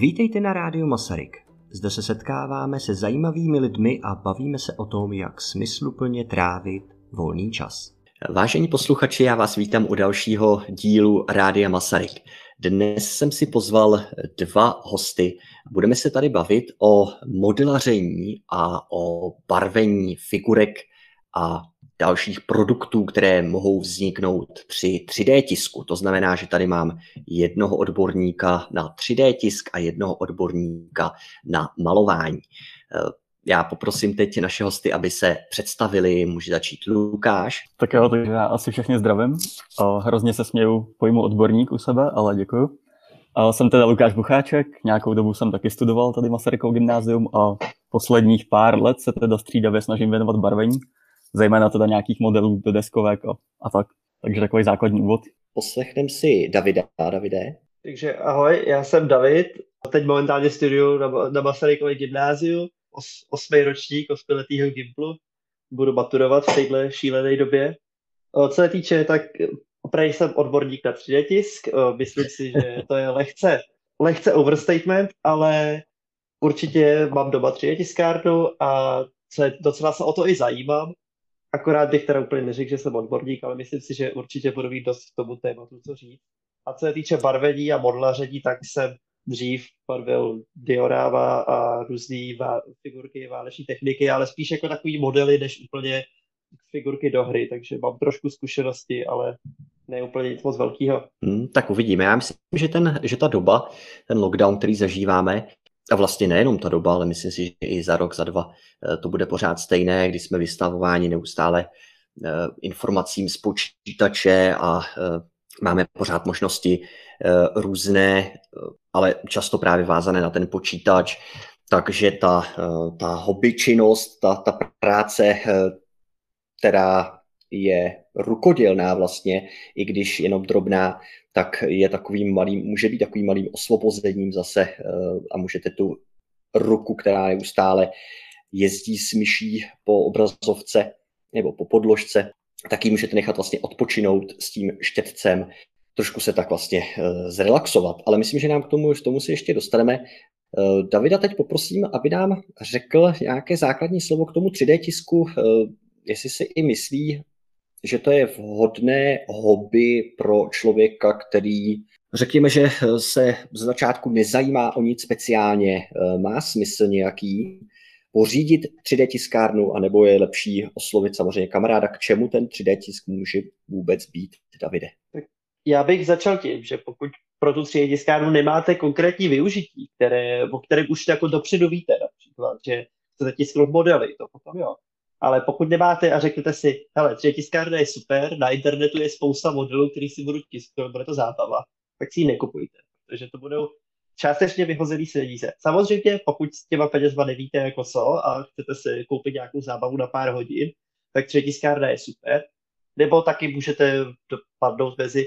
Vítejte na rádiu Masaryk. Zde se setkáváme se zajímavými lidmi a bavíme se o tom, jak smysluplně trávit volný čas. Vážení posluchači, já vás vítám u dalšího dílu Rádia Masaryk. Dnes jsem si pozval dva hosty. Budeme se tady bavit o modelaření a o barvení figurek a dalších produktů, které mohou vzniknout při 3D tisku. To znamená, že tady mám jednoho odborníka na 3D tisk a jednoho odborníka na malování. Eh, já poprosím teď naše hosty, aby se představili. Může začít Lukáš. Tak jo, takže já asi všechny zdravím. Hrozně se směju pojmu odborník u sebe, ale děkuju. Jsem teda Lukáš Bucháček, nějakou dobu jsem taky studoval tady Masarykovo gymnázium a posledních pár let se teda střídavě snažím věnovat barvení zejména teda nějakých modelů do deskovek a, a tak. Takže takový základní úvod. Poslechneme si Davida. Davide. Takže ahoj, já jsem David, teď momentálně studuju na, na Masarykově gymnáziu, os, osmý ročník osmiletýho Gimplu. Budu maturovat v téhle šílené době. Co se týče, tak opravdu jsem odborník na 3D tisk. Myslím si, že to je lehce, lehce overstatement, ale určitě mám doma 3D tiskárnu a co je, docela se o to i zajímám. Akorát bych teda úplně neřekl, že jsem odborník, ale myslím si, že určitě budu mít dost k tomu tématu co říct. A co se týče barvení a modlaření, tak jsem dřív barvil dioráma a různé vá- figurky, váleční techniky, ale spíš jako takový modely, než úplně figurky do hry, takže mám trošku zkušenosti, ale ne úplně nic moc velkého. Hmm, tak uvidíme. Já myslím, že, ten, že ta doba, ten lockdown, který zažíváme, a vlastně nejenom ta doba, ale myslím si, že i za rok, za dva eh, to bude pořád stejné, kdy jsme vystavováni neustále eh, informacím z počítače a eh, máme pořád možnosti různé, ale často právě vázané na ten počítač, takže ta, ta hobby činnost, ta, ta práce, která je rukodělná vlastně, i když jenom drobná, tak je takovým malým, může být takovým malým osvobozením zase eh, a můžete tu ruku, která neustále jezdí s myší po obrazovce nebo po podložce, tak ji můžete nechat vlastně odpočinout s tím štětcem, trošku se tak vlastně uh, zrelaxovat. Ale myslím, že nám k tomu, k tomu se ještě dostaneme. Uh, Davida teď poprosím, aby nám řekl nějaké základní slovo k tomu 3D tisku, jestli si i myslí, že to je vhodné hobby pro člověka, který řekněme, že se z začátku nezajímá o nic speciálně, eh, má smysl nějaký pořídit 3D tiskárnu, anebo je lepší oslovit samozřejmě kamaráda, k čemu ten 3D tisk může vůbec být, Davide? Já bych začal tím, že pokud pro tu 3D tiskárnu nemáte konkrétní využití, které, o kterém už jako dopředu víte, například, že chcete tisknout modely, to potom jo. Ale pokud nemáte a řeknete si, hele, tři tiskárna je super, na internetu je spousta modelů, který si budu tisknout, bude to zábava, tak si ji nekupujte, protože to budou částečně vyhozený peníze. Samozřejmě, pokud s těma penězma nevíte jako co a chcete si koupit nějakou zábavu na pár hodin, tak tři tiskárna je super. Nebo taky můžete dopadnout mezi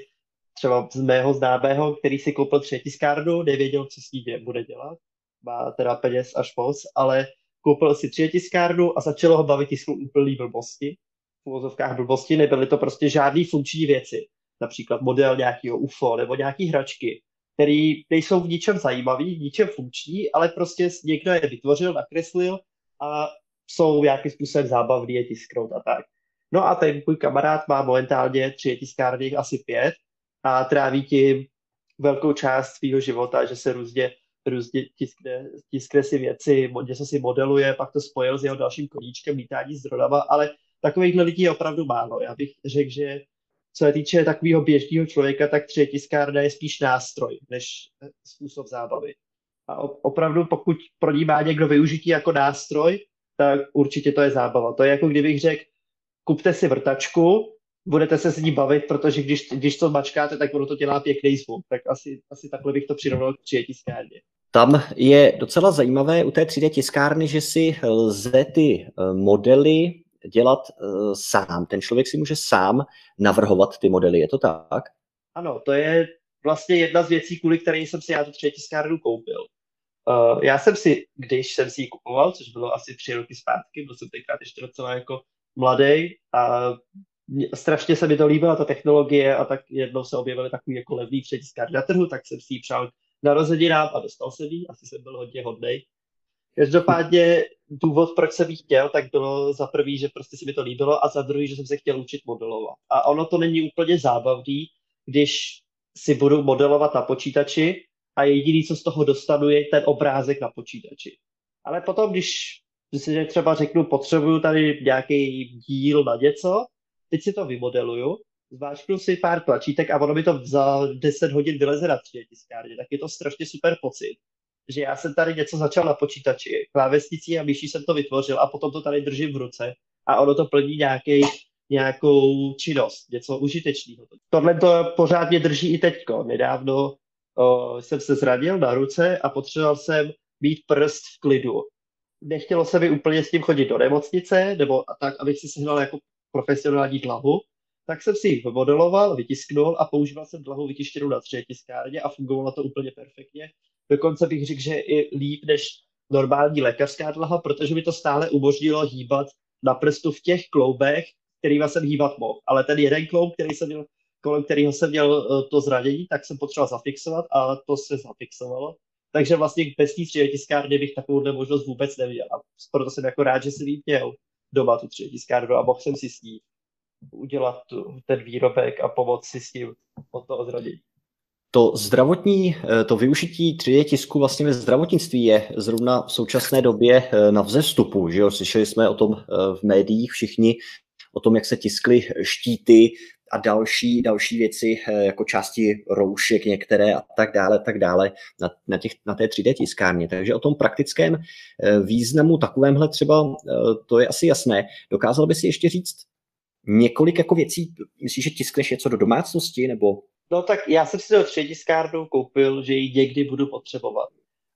třeba z mého známého, který si koupil tři tiskárnu, nevěděl, co s ní bude dělat, má teda peněz až moc, ale koupil si tři tiskárnu a začalo ho bavit tisknout úplný blbosti. V uvozovkách blbosti nebyly to prostě žádné funkční věci. Například model nějakého UFO nebo nějaký hračky, které nejsou v ničem zajímavý, v ničem funkční, ale prostě někdo je vytvořil, nakreslil a jsou nějakým způsobem zábavný je tisknout a tak. No a ten můj kamarád má momentálně tři tiskárny, asi pět a tráví tím velkou část svého života, že se různě různě tiskne, tiskne si věci, něco si modeluje, pak to spojil s jeho dalším koníčkem lítání s dronama, ale takovýchhle lidí je opravdu málo. Já bych řekl, že co se týče takového běžného člověka, tak tři tiskárna je spíš nástroj, než způsob zábavy. A opravdu, pokud pro ní má někdo využití jako nástroj, tak určitě to je zábava. To je jako kdybych řekl, kupte si vrtačku, budete se s ní bavit, protože když, když to mačkáte, tak ono to dělá pěkný zvuk. Tak asi, asi takhle bych to přirovnal k tři tiskárně. Tam je docela zajímavé u té 3D tiskárny, že si lze ty eh, modely dělat uh, sám. Ten člověk si může sám navrhovat ty modely, je to tak? Ano, to je vlastně jedna z věcí, kvůli které jsem si já tu 3D tiskárnu koupil. Uh, já jsem si, když jsem si ji kupoval, což bylo asi tři roky zpátky, byl jsem tenkrát ještě docela jako mladý a strašně se mi to líbila ta technologie a tak jednou se objevily takový jako levný přetiskár na trhu, tak jsem si ji přál narozeninám a dostal jsem ji, asi jsem byl hodně hodnej. Každopádně důvod, proč jsem ji chtěl, tak bylo za prvý, že prostě si mi to líbilo a za druhý, že jsem se chtěl učit modelovat. A ono to není úplně zábavný, když si budu modelovat na počítači a jediný, co z toho dostanu, je ten obrázek na počítači. Ale potom, když si třeba řeknu, potřebuju tady nějaký díl na něco, teď si to vymodeluju, zváčknu si pár tlačítek a ono mi to za 10 hodin vyleze na 3 tiskárně, tak je to strašně super pocit, že já jsem tady něco začal na počítači, klávesnicí a myší jsem to vytvořil a potom to tady držím v ruce a ono to plní nějaký, nějakou činnost, něco užitečného. Tohle to pořád mě drží i teďko. Nedávno o, jsem se zranil na ruce a potřeboval jsem mít prst v klidu. Nechtělo se mi úplně s tím chodit do nemocnice, nebo tak, abych si sehnal jako profesionální dlahu, tak jsem si ji modeloval, vytisknul a používal jsem dlahu vytištěnou na tři tiskárně a fungovalo to úplně perfektně. Dokonce bych řekl, že i líp než normální lékařská dlaha, protože mi to stále umožnilo hýbat na prstu v těch kloubech, kterýma jsem hýbat mohl. Ale ten jeden kloub, který jsem měl, kolem kterého jsem měl eh, to zranění, tak jsem potřeboval zafixovat a to se zafixovalo. Takže vlastně bez té tiskárny bych takovou možnost vůbec neměl. A proto jsem jako rád, že jsem jí měl doma tu tiskárnu a mohl jsem si s ní udělat tu, ten výrobek a pomoct si s tím od toho zranění. To zdravotní, eh, to využití 3D tisku vlastně ve zdravotnictví je zrovna v současné době eh, na vzestupu. Že jo? Slyšeli jsme o tom eh, v médiích všichni, o tom, jak se tiskly štíty a další, další věci, jako části roušek některé a tak dále, tak dále na, na, těch, na té 3D tiskárně. Takže o tom praktickém významu takovémhle třeba, to je asi jasné. Dokázal by si ještě říct několik jako věcí, myslíš, že tiskneš něco do domácnosti, nebo No tak já jsem si do třetiskárnu koupil, že ji někdy budu potřebovat.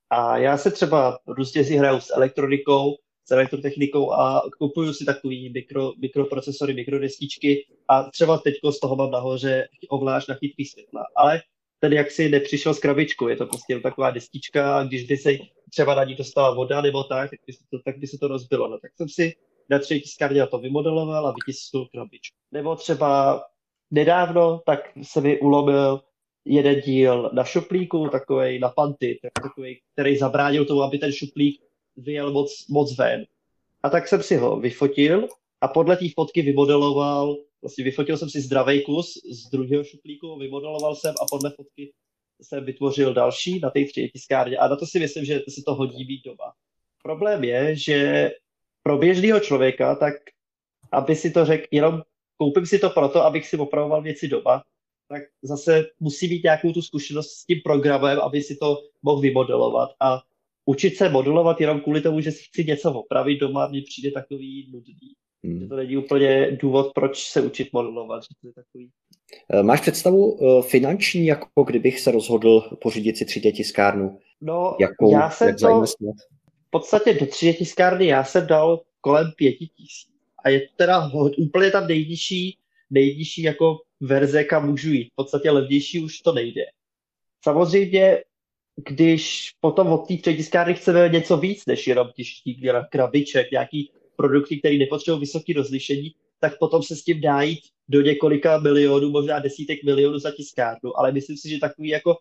A já se třeba různě si hraju s elektronikou, s elektrotechnikou a kupuju si takový mikro, mikroprocesory, mikrodestičky a třeba teď z toho mám nahoře ovláš na chytrý světla. Ale ten jak si nepřišel s krabičkou, je to prostě taková destička a když by se třeba na ní dostala voda nebo tak, tak by se to, tak by se to rozbilo. No, tak jsem si na třetí tiskárně to vymodeloval a vytiskl krabičku. Nebo třeba nedávno, tak se mi ulomil jeden díl na šuplíku, takový na panty, takový, který zabránil tomu, aby ten šuplík vyjel moc, moc ven. A tak jsem si ho vyfotil a podle té fotky vymodeloval, vlastně vyfotil jsem si zdravý kus z druhého šuplíku, vymodeloval jsem a podle fotky jsem vytvořil další na té třetí tiskárně a na to si myslím, že se to hodí být doma. Problém je, že pro běžného člověka, tak aby si to řekl jenom koupím si to proto, abych si opravoval věci doma, tak zase musí mít nějakou tu zkušenost s tím programem, aby si to mohl vymodelovat. A učit se modelovat jenom kvůli tomu, že si chci něco opravit doma, mi přijde takový nudný. Hmm. Že to není úplně důvod, proč se učit modelovat. Že to je takový... Eh, máš představu eh, finanční, jako kdybych se rozhodl pořídit si 3D tiskárnu? No, Jakou, já jsem jak to, v podstatě do 3D tiskárny já jsem dal kolem pěti tisíc a je to teda úplně ta nejnižší, nejnižší jako verze, kam můžu jít. V podstatě levnější už to nejde. Samozřejmě, když potom od té třetiskárny chceme něco víc, než jenom tištík, krabiček, nějaký produkty, které nepotřebují vysoké rozlišení, tak potom se s tím dá jít do několika milionů, možná desítek milionů za tiskárnu, ale myslím si, že takový jako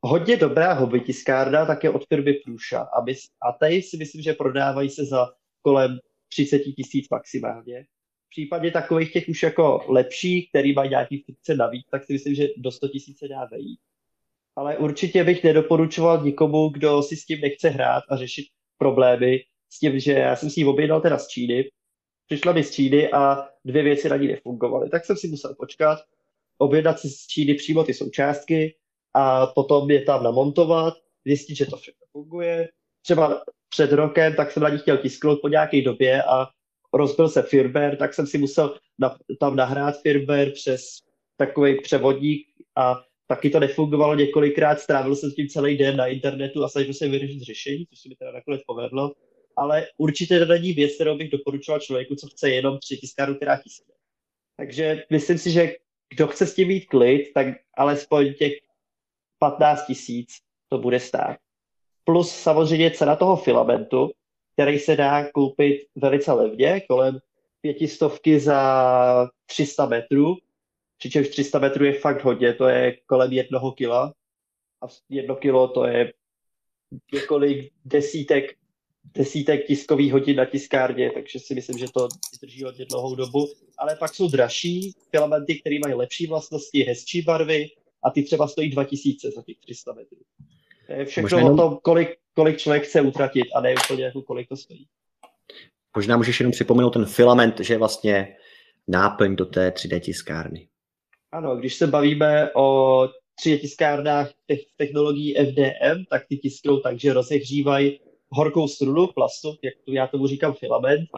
hodně dobrá hobby tiskárna tak je od firmy Průša. A, my, a tady si myslím, že prodávají se za kolem 30 tisíc maximálně. V případě takových těch už jako lepších, který mají nějaký fikce navíc, tak si myslím, že do 100 tisíc se dá vejít. Ale určitě bych nedoporučoval nikomu, kdo si s tím nechce hrát a řešit problémy s tím, že já jsem si ji objednal teda z Číny, přišla mi z Číny a dvě věci na ní nefungovaly. Tak jsem si musel počkat, objednat si z Číny přímo ty součástky a potom je tam namontovat, zjistit, že to všechno funguje. Třeba před rokem, tak jsem na ní chtěl tisknout po nějaké době a rozbil se firmware, tak jsem si musel na, tam nahrát firmware přes takový převodník a taky to nefungovalo několikrát, strávil jsem s tím celý den na internetu a snažil se vyřešit řešení, což se mi teda nakonec povedlo, ale určitě to není věc, kterou bych doporučoval člověku, co chce jenom tři tiskárnu, která tiskne. Takže myslím si, že kdo chce s tím mít klid, tak alespoň těch 15 tisíc to bude stát. Plus samozřejmě cena toho filamentu, který se dá koupit velice levně, kolem pětistovky za 300 metrů, přičemž 300 metrů je fakt hodně, to je kolem jednoho kila. a jedno kilo to je několik desítek, desítek tiskových hodin na tiskárně, takže si myslím, že to vydrží hodně dlouhou dobu. Ale pak jsou dražší filamenty, které mají lepší vlastnosti, hezčí barvy a ty třeba stojí 2000 za těch 300 metrů. To je všechno jenom... o tom, kolik, kolik člověk chce utratit a ne úplně jako kolik to stojí. Možná můžeš jenom připomenout ten filament, že je vlastně náplň do té 3D tiskárny. Ano, když se bavíme o 3D tiskárnách technologií FDM, tak ty tisknou tak, že rozehřívají horkou strunu plastu, jak to já tomu říkám filament,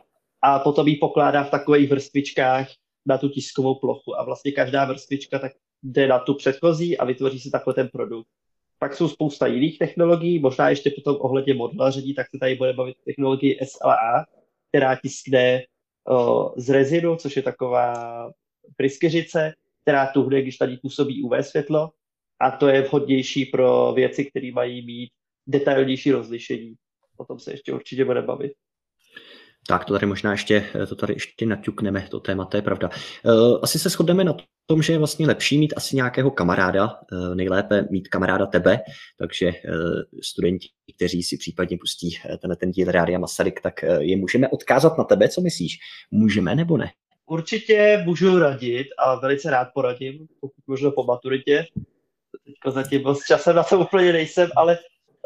a potom ji pokládá v takových vrstvičkách na tu tiskovou plochu. A vlastně každá vrstvička tak jde na tu předchozí a vytvoří se takhle ten produkt. Pak jsou spousta jiných technologií, možná ještě potom ohledně modlaření, tak se tady bude bavit technologii SLA, která tiskne o, z rezinu, což je taková pryskyřice, která tuhne, když tady působí UV světlo a to je vhodnější pro věci, které mají mít detailnější rozlišení. O tom se ještě určitě bude bavit. Tak to tady možná ještě, to tady ještě naťukneme, to téma, to je pravda. Eh, asi se shodneme na tom, že je vlastně lepší mít asi nějakého kamaráda, eh, nejlépe mít kamaráda tebe, takže eh, studenti, kteří si případně pustí tenhle ten díl Rádia Masaryk, tak je můžeme odkázat na tebe, co myslíš? Můžeme nebo ne? Určitě můžu radit a velice rád poradím, pokud možno po maturitě. Teďko zatím s časem na to úplně nejsem, ale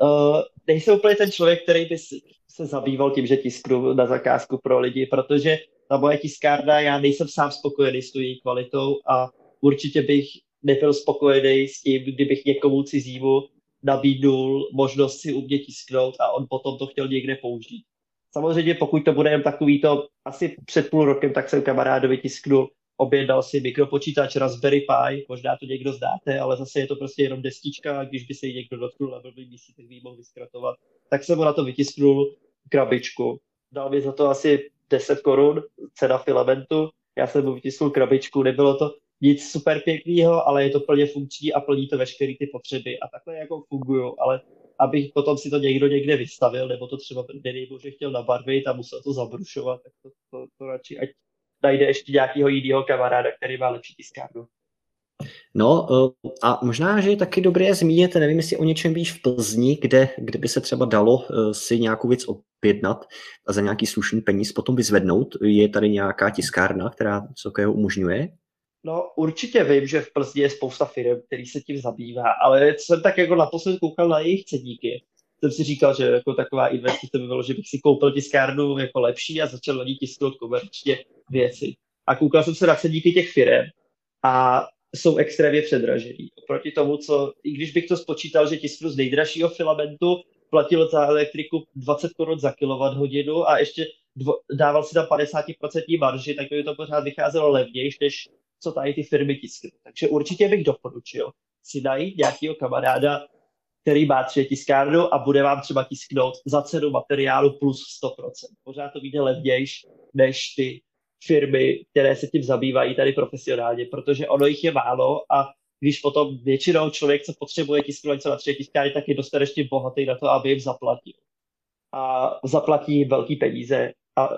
uh, nejsem úplně ten člověk, který by se zabýval tím, že tisknu na zakázku pro lidi, protože ta moje tiskárna, já nejsem sám spokojený s tou její kvalitou a určitě bych nebyl spokojený s tím, kdybych někomu cizímu nabídnul možnost si u mě tisknout a on potom to chtěl někde použít. Samozřejmě pokud to bude jen takový to, asi před půl rokem, tak jsem kamarádovi tisknul, objednal si mikropočítač Raspberry Pi, možná to někdo znáte, ale zase je to prostě jenom destička a když by se jí někdo dotknul na blbý místě, tak by ji mohl vyskratovat. Tak jsem mu na to vytisknul krabičku. Dal mi za to asi 10 korun, cena filamentu. Já jsem mu vytisknul krabičku, nebylo to nic super pěkného, ale je to plně funkční a plní to veškeré ty potřeby. A takhle jako fungují, ale abych potom si to někdo někde vystavil, nebo to třeba že chtěl nabarvit a musel to zabrušovat, tak to, to, to radši ať najde ještě nějakého jiného kamaráda, který má lepší tiskárnu. No eh, a možná, že je taky dobré zmínit, nevím, jestli o něčem víš v Plzni, kde, kde by se třeba dalo eh, si nějakou věc objednat a za nějaký slušný peníz potom vyzvednout. Je tady nějaká tiskárna, která co umožňuje? No určitě vím, že v Plzni je spousta firm, který se tím zabývá, ale jsem tak jako naposled koukal na jejich ceníky. Jsem si říkal, že jako taková investice by bylo, že bych si koupil tiskárnu jako lepší a začal na ní tisknout komerčně věci. A koukal jsem se na ceníky těch firm a jsou extrémně předražený. Oproti tomu, co, i když bych to spočítal, že tisknu z nejdražšího filamentu platil za elektriku 20 korun za kWh a ještě dvo, dával si tam 50% marži, tak by to pořád vycházelo levnější, než co tady ty firmy tisknou. Takže určitě bych doporučil si najít nějakého kamaráda, který má tři tiskárnu a bude vám třeba tisknout za cenu materiálu plus 100%. Pořád to vyjde levnější než ty firmy, které se tím zabývají tady profesionálně, protože ono jich je málo a když potom většinou člověk, co potřebuje tisknout něco na tři tiskárny, tak je dostatečně bohatý na to, aby jim zaplatil. A zaplatí velký peníze a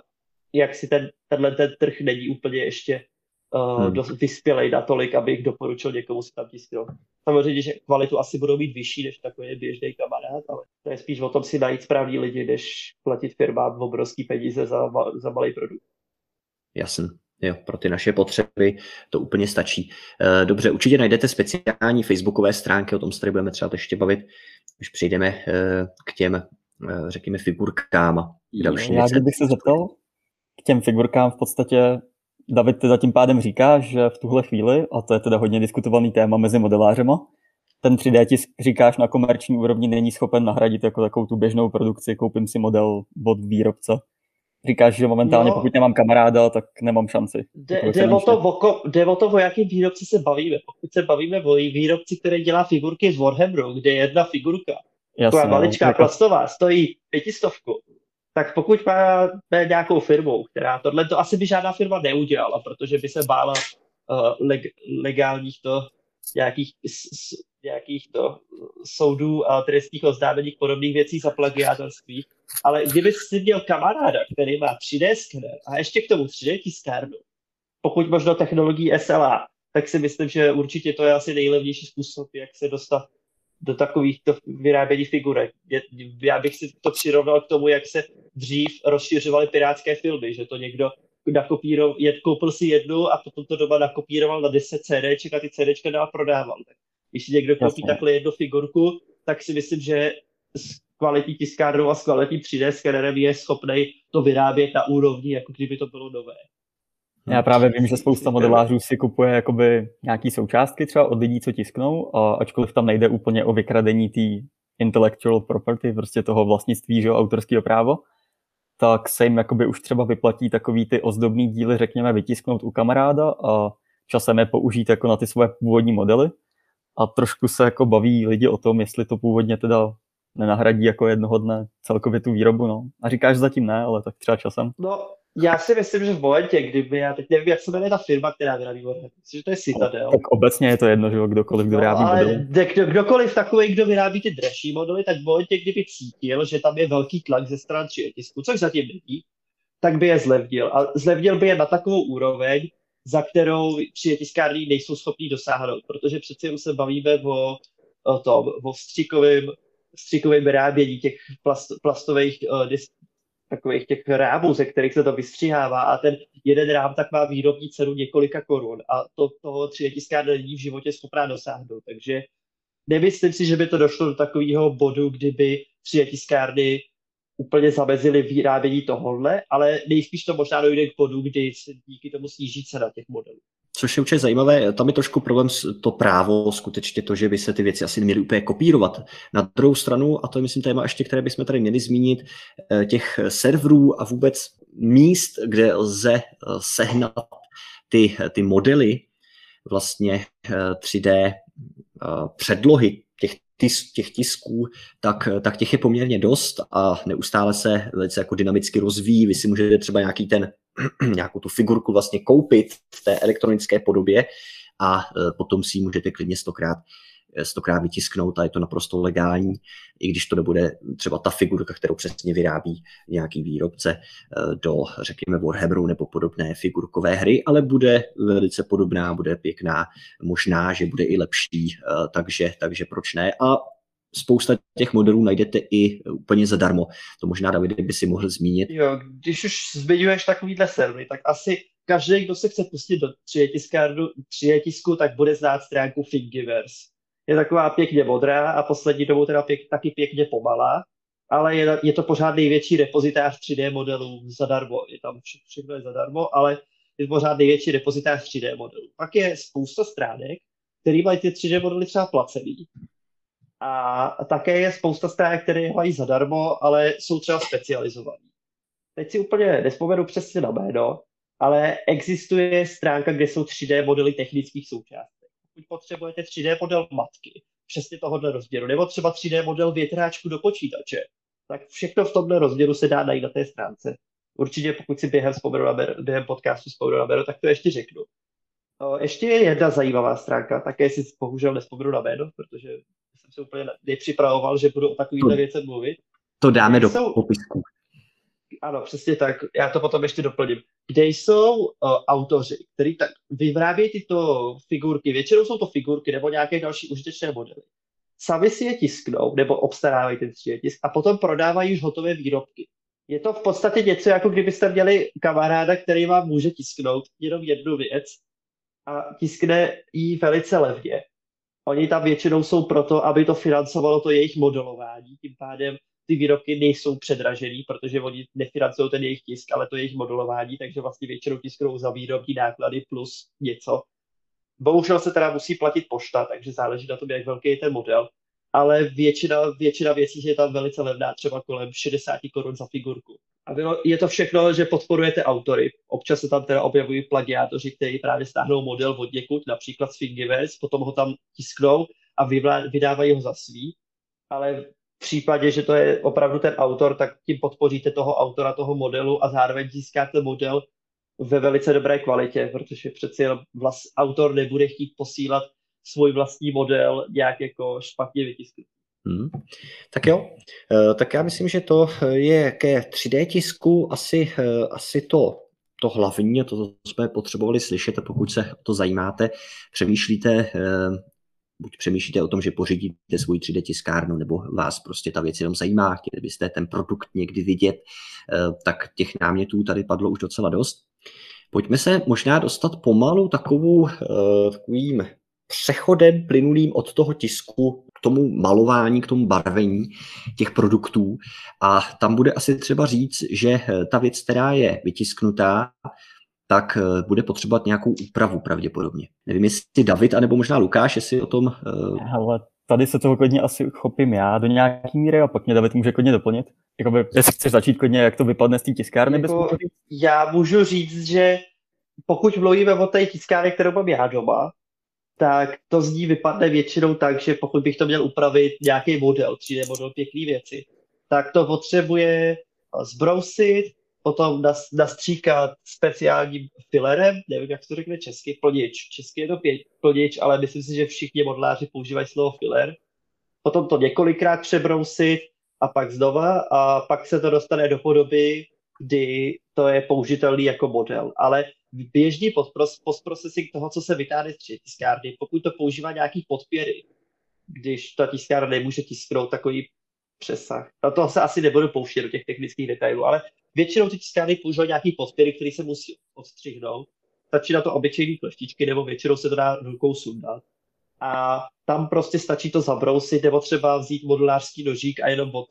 jak si ten, tenhle ten trh není úplně ještě uh, hmm. dost vyspělej natolik, aby jich doporučil někomu si tam tisknout. Samozřejmě, že kvalitu asi budou mít vyšší, než takový běžný kamarád, ale to je spíš o tom si najít správný lidi, než platit firmám obrovský peníze za, za malý produkt. Jasně. Jo, pro ty naše potřeby to úplně stačí. Eh, dobře, určitě najdete speciální facebookové stránky, o tom se tady budeme třeba ještě bavit, když přijdeme eh, k těm, eh, řekněme, figurkám další Já kdybych se zeptal, k těm figurkám v podstatě David teda tím pádem říká, že v tuhle chvíli, a to je teda hodně diskutovaný téma mezi modelářema, ten 3D tisk, říkáš, na komerční úrovni není schopen nahradit jako takovou tu běžnou produkci, koupím si model od výrobce. Říkáš, že momentálně, no, pokud nemám kamaráda, tak nemám šanci. Jde, jde, o to, o, jde o to, o jakém výrobci se bavíme. Pokud se bavíme o výrobci, který dělá figurky z Warhammeru, kde je jedna figurka, Jasně, taková maličká jako... plastová, stojí pětistovku, tak pokud má nějakou firmu, která tohle to asi by žádná firma neudělala, protože by se bála uh, leg, legálních to nějakých, s, nějakých to soudů a trestních oznámení podobných věcí za plagiátorství. Ale kdyby si měl kamaráda, který má 3D skener a ještě k tomu 3D tiskárnu, pokud možno technologií SLA, tak si myslím, že určitě to je asi nejlevnější způsob, jak se dostat do takovýchto vyrábění figurek. Já bych si to přirovnal k tomu, jak se dřív rozšiřovaly pirátské filmy, že to někdo nakopíroval, koupil si jednu a potom to doma nakopíroval na 10 CDček a ty CDčka dál prodával. Když si někdo koupí Jasně. takhle jednu figurku, tak si myslím, že s kvalitní tiskárnou a s kvalitním 3D skenerem je schopný to vyrábět na úrovni, jako kdyby to bylo nové. Já právě vím, že spousta modelářů si kupuje jakoby nějaký součástky třeba od lidí, co tisknou, a ačkoliv tam nejde úplně o vykradení té intellectual property, prostě toho vlastnictví, že autorského právo, tak se jim jakoby už třeba vyplatí takový ty ozdobný díly, řekněme, vytisknout u kamaráda a časem je použít jako na ty svoje původní modely. A trošku se jako baví lidi o tom, jestli to původně teda nenahradí jako jednoho dne celkově tu výrobu. No. A říkáš zatím ne, ale tak třeba časem. No, já si myslím, že v momentě, kdyby, já teď nevím, jak se jmenuje ta firma, která vyrábí Warhammer, myslím, že to je Citadel. Tak obecně je to jedno, že kdokoliv, kdo vyrábí no, modely. Kdo, kdokoliv takový, kdo vyrábí ty dražší modely, tak v momentě, kdyby cítil, že tam je velký tlak ze stran tisku, což zatím není, tak by je zlevnil. A zlevnil by je na takovou úroveň, za kterou tiskárny nejsou schopní dosáhnout, protože přeci se bavíme o, o tom, o stříkovém stříkovém vyrábění těch plast, plastových uh, disk, takových těch rámů, ze kterých se to vystřihává a ten jeden rám tak má výrobní cenu několika korun a to toho tiskárna není v životě schopná dosáhnout. Takže nemyslím si, že by to došlo do takového bodu, kdyby tiskárny úplně zamezili vyrábění tohohle, ale nejspíš to možná dojde k bodu, kdy se díky tomu sníží cena těch modelů. Což je určitě zajímavé, tam je trošku problém to právo, skutečně to, že by se ty věci asi neměly úplně kopírovat. Na druhou stranu, a to je myslím téma ještě, které bychom tady měli zmínit, eh, těch serverů a vůbec míst, kde lze eh, sehnat ty, ty modely vlastně 3D eh, předlohy těch, tis, těch tisků, tak, tak těch je poměrně dost a neustále se velice jako dynamicky rozvíjí. Vy si můžete třeba nějaký ten nějakou tu figurku vlastně koupit v té elektronické podobě a e, potom si ji můžete klidně stokrát e, stokrát vytisknout a je to naprosto legální, i když to nebude třeba ta figurka, kterou přesně vyrábí nějaký výrobce e, do, řekněme, Warhammeru nebo podobné figurkové hry, ale bude velice podobná, bude pěkná, možná, že bude i lepší, takže, takže proč ne. A spousta těch modelů najdete i úplně zadarmo. To možná David by si mohl zmínit. Jo, když už zmiňuješ takovýhle servery, tak asi každý, kdo se chce pustit do tisku, tak bude znát stránku Thingiverse. Je taková pěkně modrá a poslední dobou teda pěk, taky pěkně pomalá, ale je, je to pořád největší repozitář 3D modelů zadarmo. Je tam vše, všechno je zadarmo, ale je to pořád největší repozitář 3D modelů. Pak je spousta stránek, který mají ty 3D modely třeba placený a také je spousta stránek, které mají zadarmo, ale jsou třeba specializované. Teď si úplně nespomenu přesně na jméno, ale existuje stránka, kde jsou 3D modely technických součástek. Pokud potřebujete 3D model matky, přesně tohohle rozměru, nebo třeba 3D model větráčku do počítače, tak všechno v tomhle rozměru se dá najít na té stránce. Určitě pokud si během, během podcastu vzpomenu na tak to ještě řeknu. Ještě je jedna zajímavá stránka, také si bohužel nespomenu na jméno, protože jsem se úplně nepřipravoval, že budu o takovýchhle věcech mluvit. To dáme do jsou... popisku. Ano, přesně tak. Já to potom ještě doplním. Kde jsou uh, autoři, kteří tak vyrábějí tyto figurky, většinou jsou to figurky nebo nějaké další užitečné modely. Sami si je tisknou nebo obstarávají ten 3D tisk a potom prodávají už hotové výrobky. Je to v podstatě něco, jako kdybyste měli kamaráda, který vám může tisknout jenom jednu věc a tiskne ji velice levně Oni tam většinou jsou proto, aby to financovalo to jejich modelování, tím pádem ty výrobky nejsou předražený, protože oni nefinancují ten jejich tisk, ale to jejich modelování, takže vlastně většinou tisknou za výrobní náklady plus něco. Bohužel se teda musí platit pošta, takže záleží na tom, jak velký je ten model, ale většina, většina věcí je tam velice levná, třeba kolem 60 korun za figurku. A je to všechno, že podporujete autory. Občas se tam teda objevují plagiátoři, kteří právě stáhnou model od někud, například z Thingiverse, potom ho tam tisknou a vydávají ho za svý. Ale v případě, že to je opravdu ten autor, tak tím podpoříte toho autora toho modelu a zároveň získáte model ve velice dobré kvalitě, protože přeci vlast, autor nebude chtít posílat svůj vlastní model nějak jako špatně vytisknutý. Hmm. Tak jo, eh, tak já myslím, že to je ke 3D tisku asi, eh, asi to, to hlavní, to, co jsme potřebovali slyšet a pokud se o to zajímáte, přemýšlíte, eh, buď přemýšlíte o tom, že pořídíte svůj 3D tiskárnu, nebo vás prostě ta věc jenom zajímá, chtěli byste ten produkt někdy vidět, tak těch námětů tady padlo už docela dost. Pojďme se možná dostat pomalu takovou, takovým přechodem plynulým od toho tisku tomu malování, k tomu barvení těch produktů. A tam bude asi třeba říct, že eh, ta věc, která je vytisknutá, tak eh, bude potřebovat nějakou úpravu pravděpodobně. Nevím, jestli David, anebo možná Lukáš, jestli o tom... Ale eh, tady se toho klidně asi chopím já do nějaký míry a pak mě David může klidně doplnit. Jakoby, jestli chceš začít klidně, jak to vypadne z té tiskárny? Jako, já můžu říct, že pokud mluvíme o té tiskárně, kterou mám já doma, tak to z ní vypadne většinou tak, že pokud bych to měl upravit nějaký model, 3D model pěkný věci, tak to potřebuje zbrousit, potom nastříkat speciálním filerem, nevím, jak to řekne česky, plnič. Česky je to plnič, ale myslím si, že všichni modláři používají slovo filer. Potom to několikrát přebrousit a pak znova a pak se to dostane do podoby, kdy to je použitelný jako model. Ale běžný postprocessing toho, co se vytáhne z tiskárny, pokud to používá nějaký podpěry, když ta tiskárna nemůže tisknout takový přesah. Na to se asi nebudu pouštět do těch technických detailů, ale většinou ty tiskárny používají nějaký podpěry, který se musí odstřihnout. Stačí na to obyčejný kleštičky, nebo většinou se to dá rukou sundat. A tam prostě stačí to zabrousit, nebo třeba vzít modulářský nožík a jenom od,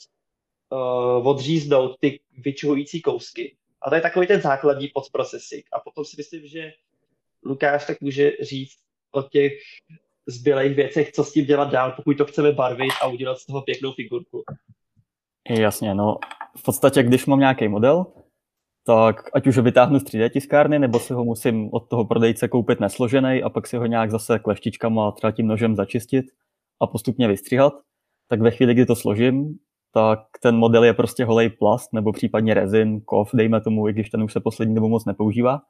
uh, odříznout ty vyčuhující kousky a to je takový ten základní postprocessing. A potom si myslím, že Lukáš tak může říct o těch zbylých věcech, co s tím dělat dál, pokud to chceme barvit a udělat z toho pěknou figurku. Jasně, no v podstatě, když mám nějaký model, tak ať už ho vytáhnu z 3D tiskárny, nebo si ho musím od toho prodejce koupit nesložený a pak si ho nějak zase kleštičkama třeba tím nožem začistit a postupně vystříhat, tak ve chvíli, kdy to složím, tak ten model je prostě holej plast nebo případně rezin, kov, dejme tomu, i když ten už se poslední dobu moc nepoužívá.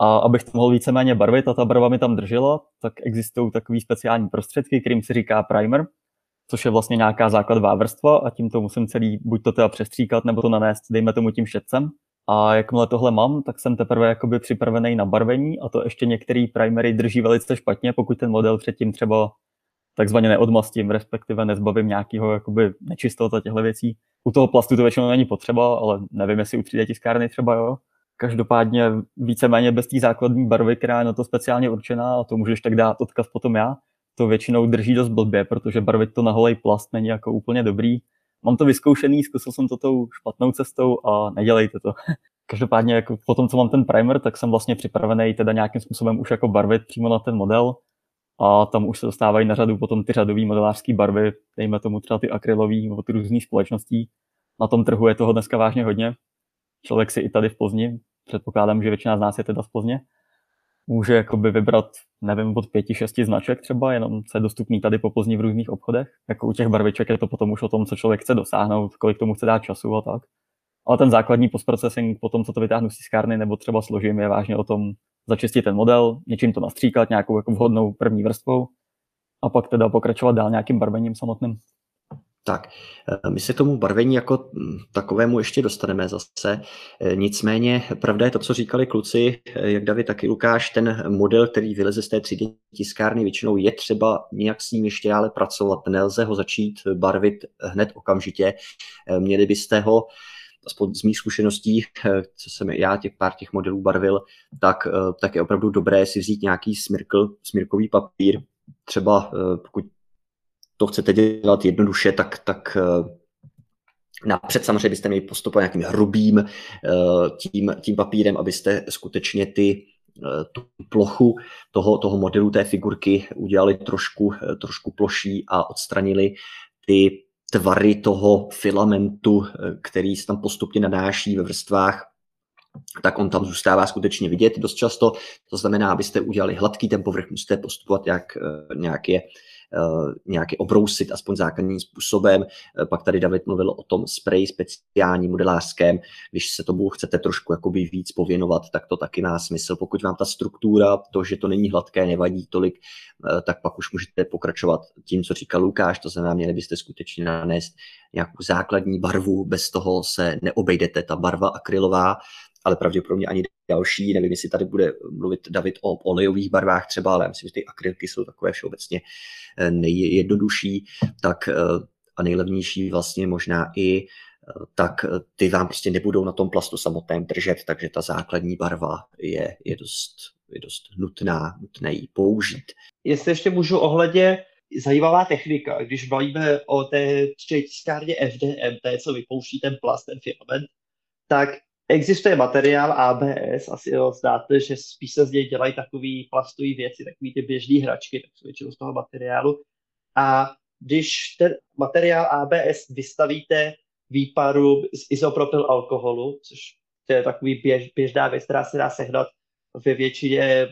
A abych to mohl víceméně barvit a ta barva mi tam držela, tak existují takové speciální prostředky, kterým se říká primer, což je vlastně nějaká základová vrstva a tím to musím celý buď to teda přestříkat, nebo to nanést, dejme tomu tím šetcem. A jakmile tohle mám, tak jsem teprve jakoby připravený na barvení a to ještě některé primery drží velice špatně, pokud ten model předtím třeba takzvaně neodmastím, respektive nezbavím nějakého jakoby nečistot a těchto věcí. U toho plastu to většinou není potřeba, ale nevím, jestli u 3D tiskárny třeba jo. Každopádně víceméně bez té základní barvy, která je na to speciálně určená, a to můžeš tak dát odkaz potom já, to většinou drží dost blbě, protože barvit to na holej plast není jako úplně dobrý. Mám to vyzkoušený, zkusil jsem to tou špatnou cestou a nedělejte to. Každopádně jako po tom, co mám ten primer, tak jsem vlastně připravený teda nějakým způsobem už jako barvit přímo na ten model a tam už se dostávají na řadu potom ty řadové modelářské barvy, dejme tomu třeba ty akrylové od různých společností. Na tom trhu je toho dneska vážně hodně. Člověk si i tady v Plzni, předpokládám, že většina z nás je teda z Plzně, může jakoby vybrat, nevím, od pěti, šesti značek třeba, jenom co je dostupný tady po Plzni v různých obchodech. Jako u těch barviček je to potom už o tom, co člověk chce dosáhnout, kolik tomu chce dát času a tak. Ale ten základní postprocessing po tom, co to vytáhnu z tiskárny nebo třeba složím, je vážně o tom, začistit ten model, něčím to nastříkat, nějakou jako vhodnou první vrstvou a pak teda pokračovat dál nějakým barvením samotným. Tak, eh, my se tomu barvení jako hm, takovému ještě dostaneme zase. Eh, nicméně, pravda je to, co říkali kluci, eh, jak David, taky Lukáš, ten model, který vyleze z té 3D tiskárny, většinou je třeba nějak s ním ještě dále pracovat. Nelze ho začít barvit hned okamžitě. Měli byste ho aspoň z mých zkušeností, eh, co jsem já těch pár těch modelů barvil, tak, eh, tak je opravdu dobré si vzít nějaký smirkl, smirkový papír. Třeba eh, pokud to chcete dělat jednoduše, tak, tak napřed samozřejmě byste měli postupovat nějakým hrubým tím, tím papírem, abyste skutečně ty tu plochu toho, toho modelu té figurky udělali trošku, trošku ploší a odstranili ty tvary toho filamentu, eh, který se tam postupně nadáší ve vrstvách, tak on tam zůstává skutečně vidět dost často. To znamená, abyste udělali hladký ten povrch, musíte postupovat jak, eh, nějak je Eh, nějaký obrousit aspoň základním způsobem. Eh, pak tady David mluvil o tom spray speciální modelářském. Když se tomu chcete trošku jakoby víc pověnovat, tak to taky má smysl. Pokud vám ta struktura, to, že to není hladké, nevadí tolik, eh, tak pak už můžete pokračovat tím, co říkal Lukáš, to znamená, měli byste skutečně nanést nějakou základní barvu, bez toho se neobejdete. Ta barva akrylová ale pravděpodobně ani další. Nevím, jestli tady bude mluvit David o olejových barvách třeba, ale myslím, že ty akrylky jsou takové všeobecně eh, nejjednodušší, tak a nejlevnější vlastně možná i tak ty vám prostě nebudou na tom plastu samotném držet, takže ta základní barva je, je, dost, je dost nutná, nutné ji použít. Jestli ještě můžu ohledně zajímavá technika, když bavíme o té tiskárně FDM, té, co vypouští ten plast, ten filament, tak existuje materiál ABS, asi ho znáte, že spíš se z něj dělají takové plastové věci, takové ty běžné hračky, tak většinou z toho materiálu. A když ten materiál ABS vystavíte výparu z izopropyl alkoholu, což to je takový běž, běžná věc, která se dá sehnat ve většině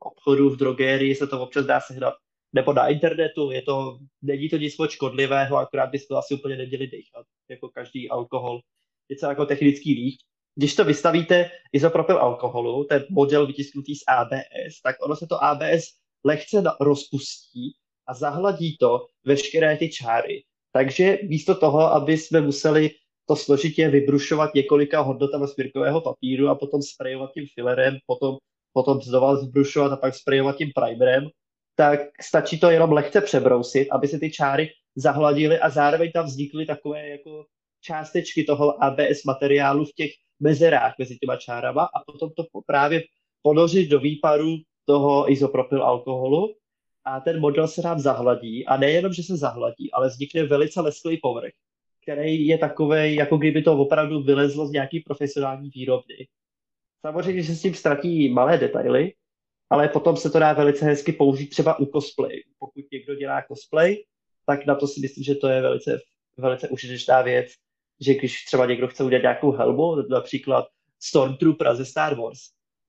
obchodů v drogérii, se to občas dá sehnat nebo na internetu, je to, není to nic moc škodlivého, akorát byste to asi úplně neměli dechat, jako každý alkohol. Je to jako technický lík. Když to vystavíte izopropyl alkoholu, ten model vytisknutý z ABS, tak ono se to ABS lehce rozpustí a zahladí to veškeré ty čáry. Takže místo toho, aby jsme museli to složitě vybrušovat několika hodnotama smirkového papíru a potom sprejovat tím filerem, potom, potom znova zbrušovat a pak sprejovat tím primerem, tak stačí to jenom lehce přebrousit, aby se ty čáry zahladily a zároveň tam vznikly takové jako částečky toho ABS materiálu v těch mezerách mezi těma čárama a potom to právě ponořit do výparu toho izopropyl alkoholu a ten model se nám zahladí a nejenom, že se zahladí, ale vznikne velice lesklý povrch, který je takový, jako kdyby to opravdu vylezlo z nějaký profesionální výrobny. Samozřejmě, že se s tím ztratí malé detaily, ale potom se to dá velice hezky použít třeba u cosplay. Pokud někdo dělá cosplay, tak na to si myslím, že to je velice, velice užitečná věc, že když třeba někdo chce udělat nějakou helmu, například Stormtrooper ze Star Wars,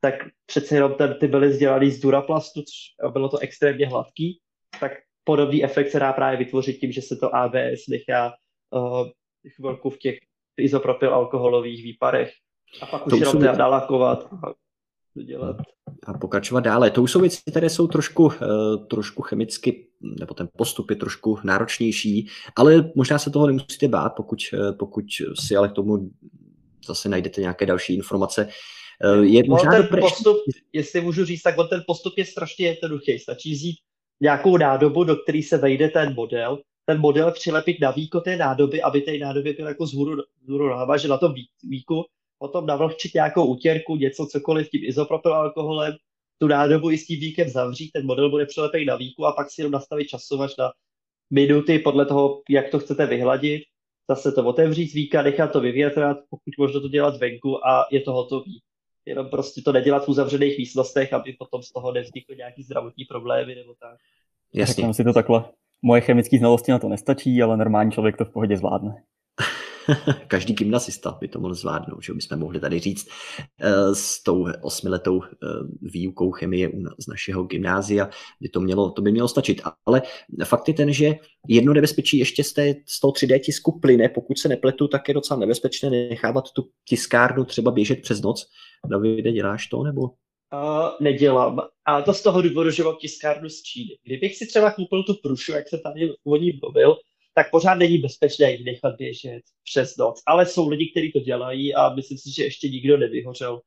tak přece jenom ten, ty byly vzdělaný z duraplastu, což bylo to extrémně hladký, tak podobný efekt se dá právě vytvořit tím, že se to ABS nechá uh, chvilku v těch izopropyl alkoholových výparech a pak to už jenom teda nalakovat a dodělat. A pokračovat dále. To už jsou věci, které jsou trošku, uh, trošku chemicky, nebo ten postup je trošku náročnější, ale možná se toho nemusíte bát, pokud, uh, pokud si ale k tomu zase najdete nějaké další informace. Eh, je možná ten dobré... postup, jestli můžu říct, tak on ten postup je strašně jednoduchý. Stačí vzít nějakou nádobu, do které se vejde ten model, ten model přilepit na víko té nádoby, aby té nádobě byl jako zhůru, zhůru že na tom víku, potom navlhčit nějakou utěrku, něco, cokoliv tím izopropyl alkoholem, tu nádobu i s tím víkem zavřít, ten model bude přilepený na víku a pak si jenom nastavit časovač na minuty podle toho, jak to chcete vyhladit, zase to otevřít z víka, nechat to vyvětrat, pokud možno to dělat venku a je to hotový jenom prostě to nedělat v uzavřených místnostech, aby potom z toho nevznikly nějaký zdravotní problémy nebo tak. Jasně. Řekneme si to takhle. Moje chemické znalosti na to nestačí, ale normální člověk to v pohodě zvládne. každý gymnasista by to mohl zvládnout, že bychom mohli tady říct eh, s tou osmiletou eh, výukou chemie z našeho gymnázia, by to, mělo, to by mělo stačit. Ale fakt je ten, že jedno nebezpečí ještě z, té, z toho 3D tisku plyne, pokud se nepletu, tak je docela nebezpečné nechávat tu tiskárnu třeba běžet přes noc. Davide, děláš to nebo? Uh, nedělám. A to z toho důvodu, že mám tiskárnu z Číny. Kdybych si třeba koupil tu prušu, jak se tady o ní mluvil, tak pořád není bezpečné ji nechat běžet přes noc. Ale jsou lidi, kteří to dělají a myslím si, že ještě nikdo nevyhořel,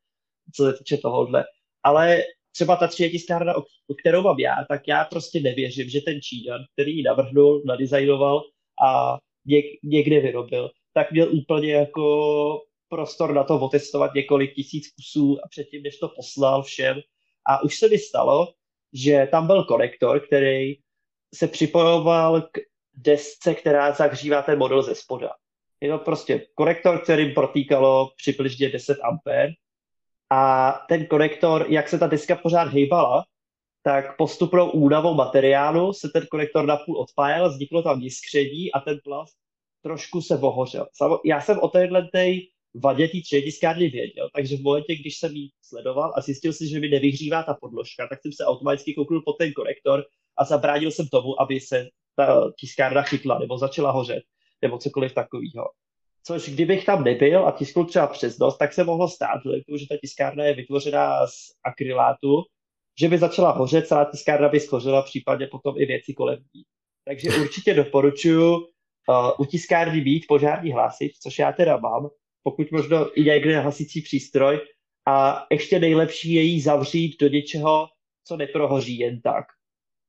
co se týče tohohle. Ale třeba ta třetí tiskárna, o kterou mám já, tak já prostě nevěřím, že ten Číňan, který ji navrhnul, nadizajnoval a něk, někde vyrobil, tak měl úplně jako prostor na to otestovat několik tisíc kusů a předtím, než to poslal všem. A už se mi stalo, že tam byl konektor, který se připojoval k desce, která zahřívá ten model ze spoda. Je to prostě konektor, kterým protýkalo přibližně 10 A a ten konektor, jak se ta deska pořád hejbala, tak postupnou únavou materiálu se ten konektor napůl odpájel, vzniklo tam jiskření a ten plast trošku se vohořel. Já jsem o téhle vadě té třetiskárny věděl, takže v momentě, když jsem ji sledoval a zjistil si, že mi nevyhřívá ta podložka, tak jsem se automaticky kouknul pod ten konektor a zabránil jsem tomu, aby se ta tiskárna chytla nebo začala hořet nebo cokoliv takového. Což kdybych tam nebyl a tiskl třeba přes noc, tak se mohlo stát, že ta tiskárna je vytvořená z akrylátu, že by začala hořet, celá tiskárna by schořela, případně potom i věci kolem ní. Takže určitě doporučuji uh, u tiskárny být požární hlásit, což já teda mám, pokud možno i někde hasící přístroj a ještě nejlepší je jí zavřít do něčeho, co neprohoří jen tak.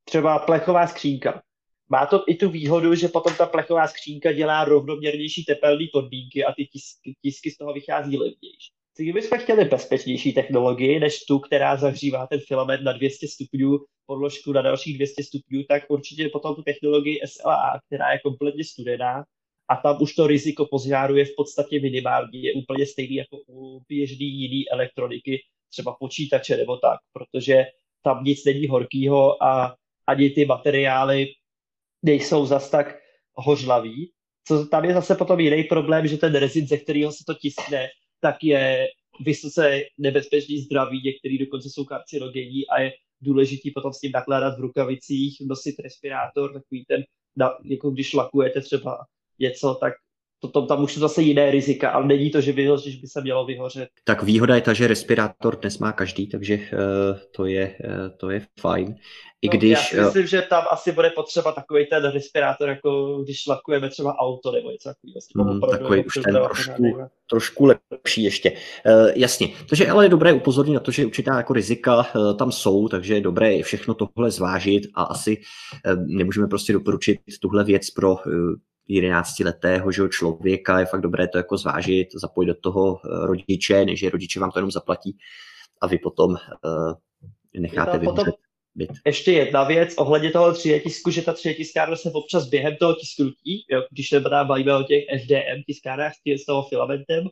Třeba plechová skřínka. Má to i tu výhodu, že potom ta plechová skřínka dělá rovnoměrnější tepelné podmínky a ty tisky, tisky z toho vychází levnější. Kdybychom chtěli bezpečnější technologii než tu, která zahřívá ten filament na 200 stupňů, podložku na dalších 200 stupňů, tak určitě potom tu technologii SLA, která je kompletně studená a tam už to riziko požáru je v podstatě minimální, je úplně stejný jako u běžný jiný elektroniky, třeba počítače nebo tak, protože tam nic není horkýho a ani ty materiály nejsou zas tak hořlavý. Co tam je zase potom jiný problém, že ten rezin, ze kterého se to tiskne, tak je vysoce nebezpečný zdraví, některý dokonce jsou karcinogenní a je důležitý potom s tím nakládat v rukavicích, nosit respirátor, takový ten, jako když lakujete třeba něco, tak to, tam už jsou zase jiné rizika, ale není to, že, by, že by se mělo vyhořet. Tak výhoda je ta, že respirátor dnes má každý, takže uh, to, je, uh, to je fajn. I no, když, já si myslím, uh, že tam asi bude potřeba takový ten respirátor, jako když lakujeme třeba auto nebo něco takového. Mm, takový už ten trošku, trošku lepší ještě. Uh, jasně, takže ale je dobré upozornit na to, že určitá jako rizika uh, tam jsou, takže je dobré všechno tohle zvážit a asi uh, nemůžeme prostě doporučit tuhle věc pro uh, 11-letého že, člověka, je fakt dobré to jako zvážit, zapojit do toho eh, rodiče, než rodiče vám to jenom zaplatí a vy potom uh, necháte vyhořet byt. Ještě jedna věc ohledně toho tisku, že ta tiskárna se občas během toho tisknutí, jo, když se bavíme o těch FDM tiskárnách s toho filamentem,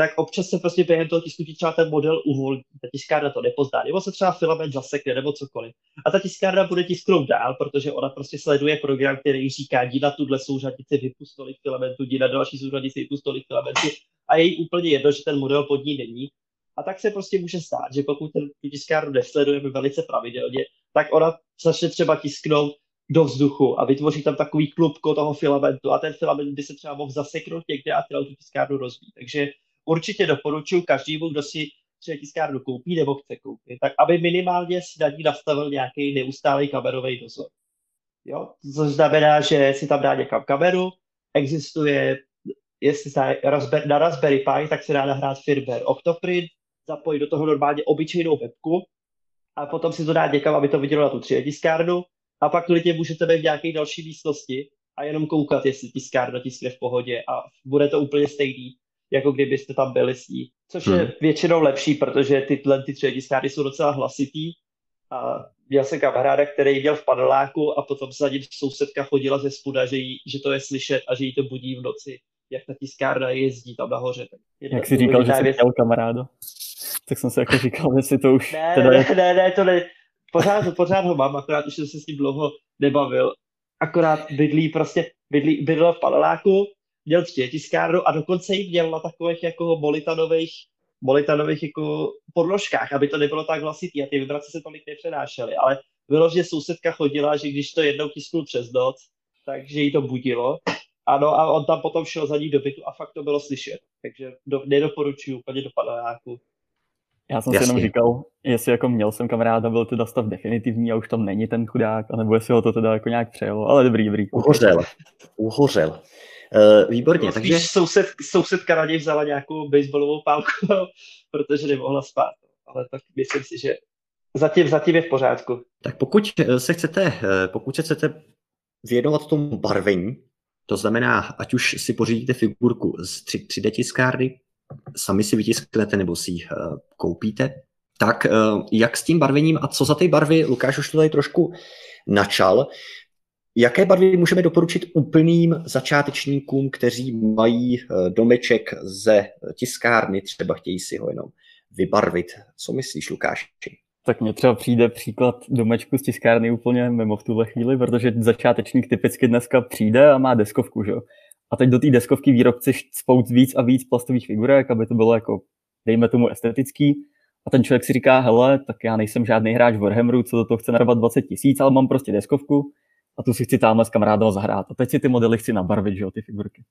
tak občas se prostě během toho tisknutí třeba ten model uvolní. Ta tiskárna to nepozná, nebo se třeba filament zasekne, nebo cokoliv. A ta tiskárna bude tisknout dál, protože ona prostě sleduje program, který říká, jdi na tuhle souřadici, vypust tolik filamentu, jdi na další souřadici, vypust tolik filamentu. A je jí úplně jedno, že ten model pod ní není. A tak se prostě může stát, že pokud ten tiskárnu nesledujeme velice pravidelně, tak ona začne třeba tisknout do vzduchu a vytvoří tam takový klubko toho filamentu a ten filament by se třeba mohl zaseknout někde a celou tu tiskárnu rozbít. Takže určitě doporučuji každému, kdo si třeba tiskárnu koupí nebo chce koupit, tak aby minimálně si na ní nastavil nějaký neustálý kamerový dozor. Jo? Což znamená, že si tam dá někam kameru, existuje, jestli se na Raspberry Pi, tak se dá nahrát firmware Octoprint, zapojit do toho normálně obyčejnou webku a potom si to dá někam, aby to vidělo na tu 3 tiskárnu a pak klidně můžete být v nějaké další místnosti a jenom koukat, jestli tiskárna tiskne v pohodě a bude to úplně stejný, jako kdybyste tam byli s ní. Což hmm. je většinou lepší, protože tyhle ty tiskárny jsou docela hlasitý. A měl jsem kamaráda, který měl v paneláku a potom za ním sousedka chodila ze spoda, že, jí, že to je slyšet a že jí to budí v noci, jak ta tiskárna jezdí tam nahoře. Tak jak jsi říkal, že jsi věc... měl kamaráda, tak jsem si jako říkal, jestli to už ne, teda je... ne, ne, to ne, pořád, pořád ho mám, akorát už jsem se s ním dlouho nebavil. Akorát bydlí prostě, bydlí, bydlel v paneláku měl tiskárnu a dokonce ji měl na takových jako molitanových, molitanových jako podložkách, aby to nebylo tak hlasitý a ty vibrace se tolik nepřenášely, ale bylo, že sousedka chodila, že když to jednou tisknul přes noc, takže jí to budilo. Ano, a on tam potom šel za ní do bytu a fakt to bylo slyšet. Takže do, nedoporučuji úplně do paneláku. Já jsem Jasně. si jenom říkal, jestli jako měl jsem kamaráda, byl teda stav definitivní a už tam není ten chudák, anebo jestli ho to teda jako nějak přejelo, ale dobrý, dobrý. Uhořel, uhořel. Uh, výborně, no, takže... Soused, sousedka na něj vzala nějakou baseballovou pálku, protože nemohla spát. Ale tak myslím si, že zatím, zatím je v pořádku. Tak pokud eh, se chcete, eh, pokud se chcete věnovat tomu barvení, to znamená, ať už si pořídíte figurku z 3, 3D tiskárny, sami si vytisknete nebo si ji koupíte, tak jak s tím barvením a co za ty barvy, Lukáš už to tady trošku načal, Jaké barvy můžeme doporučit úplným začátečníkům, kteří mají eh, domeček ze tiskárny, třeba chtějí si ho jenom vybarvit? Co myslíš, Lukáši? Tak mně třeba přijde příklad domečku z tiskárny úplně mimo v tuhle chvíli, protože začátečník typicky dneska přijde a má deskovku, že? A teď do té deskovky výrobci spout víc a víc plastových figurek, aby to bylo jako, dejme tomu, estetický. A ten člověk si říká, hele, tak já nejsem žádný hráč Warhammeru, co do toho chce narvat 20 tisíc, ale mám prostě deskovku, a tu si chci tamhle s kamarádem zahrát. A teď si ty modely chci nabarvit, že jo, ty figurky.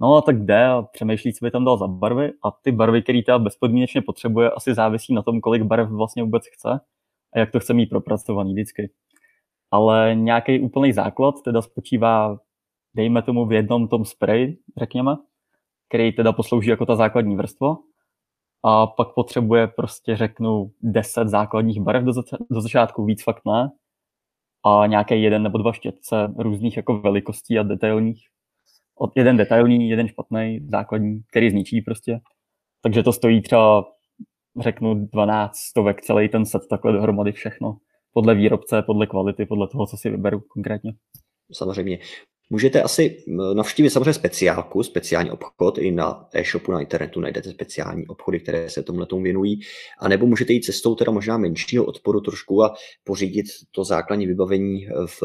No a tak jde a přemýšlí, co by tam dal za barvy a ty barvy, které ta bezpodmínečně potřebuje, asi závisí na tom, kolik barev vlastně vůbec chce a jak to chce mít propracovaný vždycky. Ale nějaký úplný základ teda spočívá, dejme tomu v jednom tom spray, řekněme, který teda poslouží jako ta základní vrstva. A pak potřebuje prostě, řeknu, 10 základních barev do, zač- do začátku, víc fakt ne. A nějaký jeden nebo dva štětce různých jako velikostí a detailních. Od jeden detailní, jeden špatný, základní, který zničí prostě. Takže to stojí třeba, řeknu, 12 stovek celý ten set takhle dohromady všechno. Podle výrobce, podle kvality, podle toho, co si vyberu konkrétně. Samozřejmě. Můžete asi navštívit samozřejmě speciálku, speciální obchod, i na e-shopu na internetu najdete speciální obchody, které se tomu tomu věnují, a nebo můžete jít cestou teda možná menšího odporu trošku a pořídit to základní vybavení v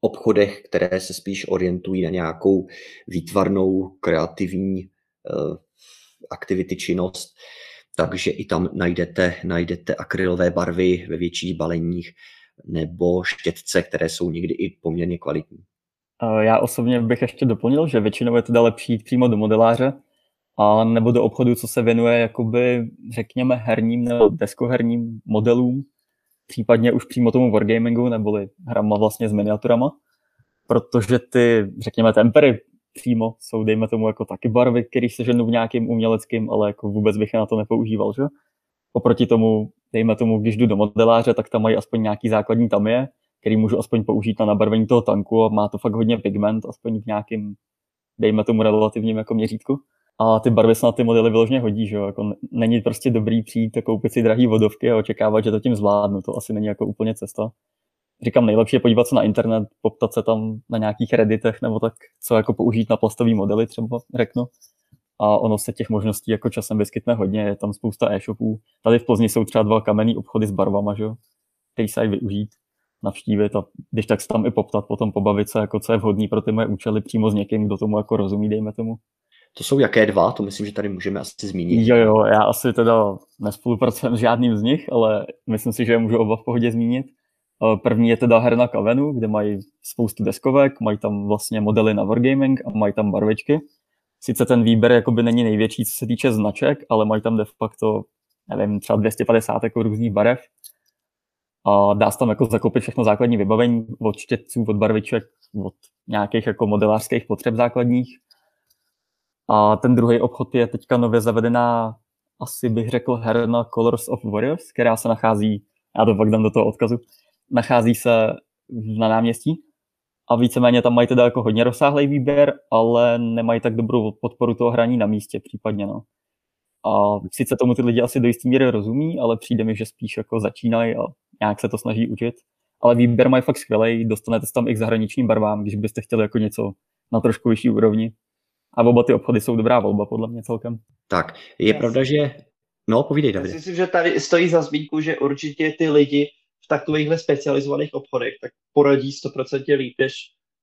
obchodech, které se spíš orientují na nějakou výtvarnou, kreativní uh, aktivity, činnost. Takže i tam najdete, najdete akrylové barvy ve větších baleních nebo štětce, které jsou někdy i poměrně kvalitní. Já osobně bych ještě doplnil, že většinou je teda lepší jít přímo do modeláře, a nebo do obchodu, co se věnuje jakoby, řekněme, herním nebo deskoherním modelům, případně už přímo tomu wargamingu, neboli hrama vlastně s miniaturama, protože ty, řekněme, tempery přímo jsou, dejme tomu, jako taky barvy, které se ženou v nějakým uměleckým, ale jako vůbec bych na to nepoužíval, že? Oproti tomu, dejme tomu, když jdu do modeláře, tak tam mají aspoň nějaký základní tamie, který můžu aspoň použít na nabarvení toho tanku a má to fakt hodně pigment, aspoň v nějakým, dejme tomu, relativním jako měřítku. A ty barvy se na ty modely vyložně hodí, že jo? Jako není prostě dobrý přijít a koupit si drahý vodovky a očekávat, že to tím zvládnu. To asi není jako úplně cesta. Říkám, nejlepší je podívat se na internet, poptat se tam na nějakých redditech nebo tak, co jako použít na plastový modely třeba, řeknu. A ono se těch možností jako časem vyskytne hodně, je tam spousta e-shopů. Tady v Plzni jsou třeba dva kamenný obchody s barvama, že jo? který se využít navštívit a když tak se tam i poptat, potom pobavit se, jako co je vhodný pro ty moje účely přímo s někým, kdo tomu jako rozumí, dejme tomu. To jsou jaké dva? To myslím, že tady můžeme asi zmínit. Jo, jo, já asi teda nespolupracujem s žádným z nich, ale myslím si, že je můžu oba v pohodě zmínit. Eh, první je teda her na Kavenu, kde mají spoustu deskovek, mají tam vlastně modely na Wargaming a mají tam barvičky. Sice ten výběr jakoby není největší, co se týče značek, ale mají tam de facto, nevím, třeba 250 jako různých barev a dá se tam jako zakoupit všechno základní vybavení od štětců, od barviček, od nějakých jako modelářských potřeb základních. A ten druhý obchod je teďka nově zavedená, asi bych řekl, herna Colors of Warriors, která se nachází, já to pak dám do toho odkazu, nachází se na náměstí a víceméně tam mají teda jako hodně rozsáhlý výběr, ale nemají tak dobrou podporu toho hraní na místě případně, no. A sice tomu ty lidi asi do jisté míry rozumí, ale přijde mi, že spíš jako začínají a nějak se to snaží učit. Ale výběr mají fakt skvělý, dostanete se tam i k zahraničním barvám, když byste chtěli jako něco na trošku vyšší úrovni. A oba ty obchody jsou dobrá volba, podle mě celkem. Tak, je Jasně. pravda, že... No, povídej, David. Myslím, že tady stojí za zmínku, že určitě ty lidi v takovýchhle specializovaných obchodech tak poradí 100% líp než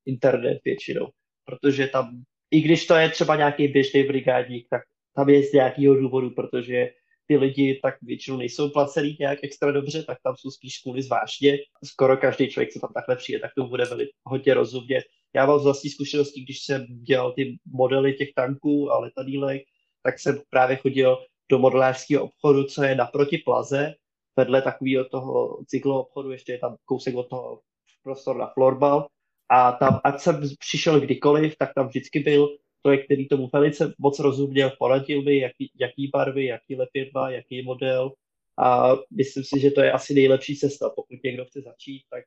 internet většinou. Protože tam, i když to je třeba nějaký běžný brigádník, tak tam je z nějakého důvodu, protože ty lidi tak většinou nejsou placený nějak extra dobře, tak tam jsou spíš kvůli zvláštně. Skoro každý člověk, co tam takhle přijde, tak to bude hodně rozumět. Já mám z vlastní zkušenosti, když jsem dělal ty modely těch tanků a letadílek, tak jsem právě chodil do modelářského obchodu, co je naproti plaze, vedle takového toho cyklo obchodu, ještě je tam kousek od toho prostor na florbal. A tam, ať jsem přišel kdykoliv, tak tam vždycky byl člověk, který tomu velice moc rozuměl, poradil mi, jaký, jaký barvy, jaký lepidla, jaký model. A myslím si, že to je asi nejlepší cesta, pokud někdo chce začít, tak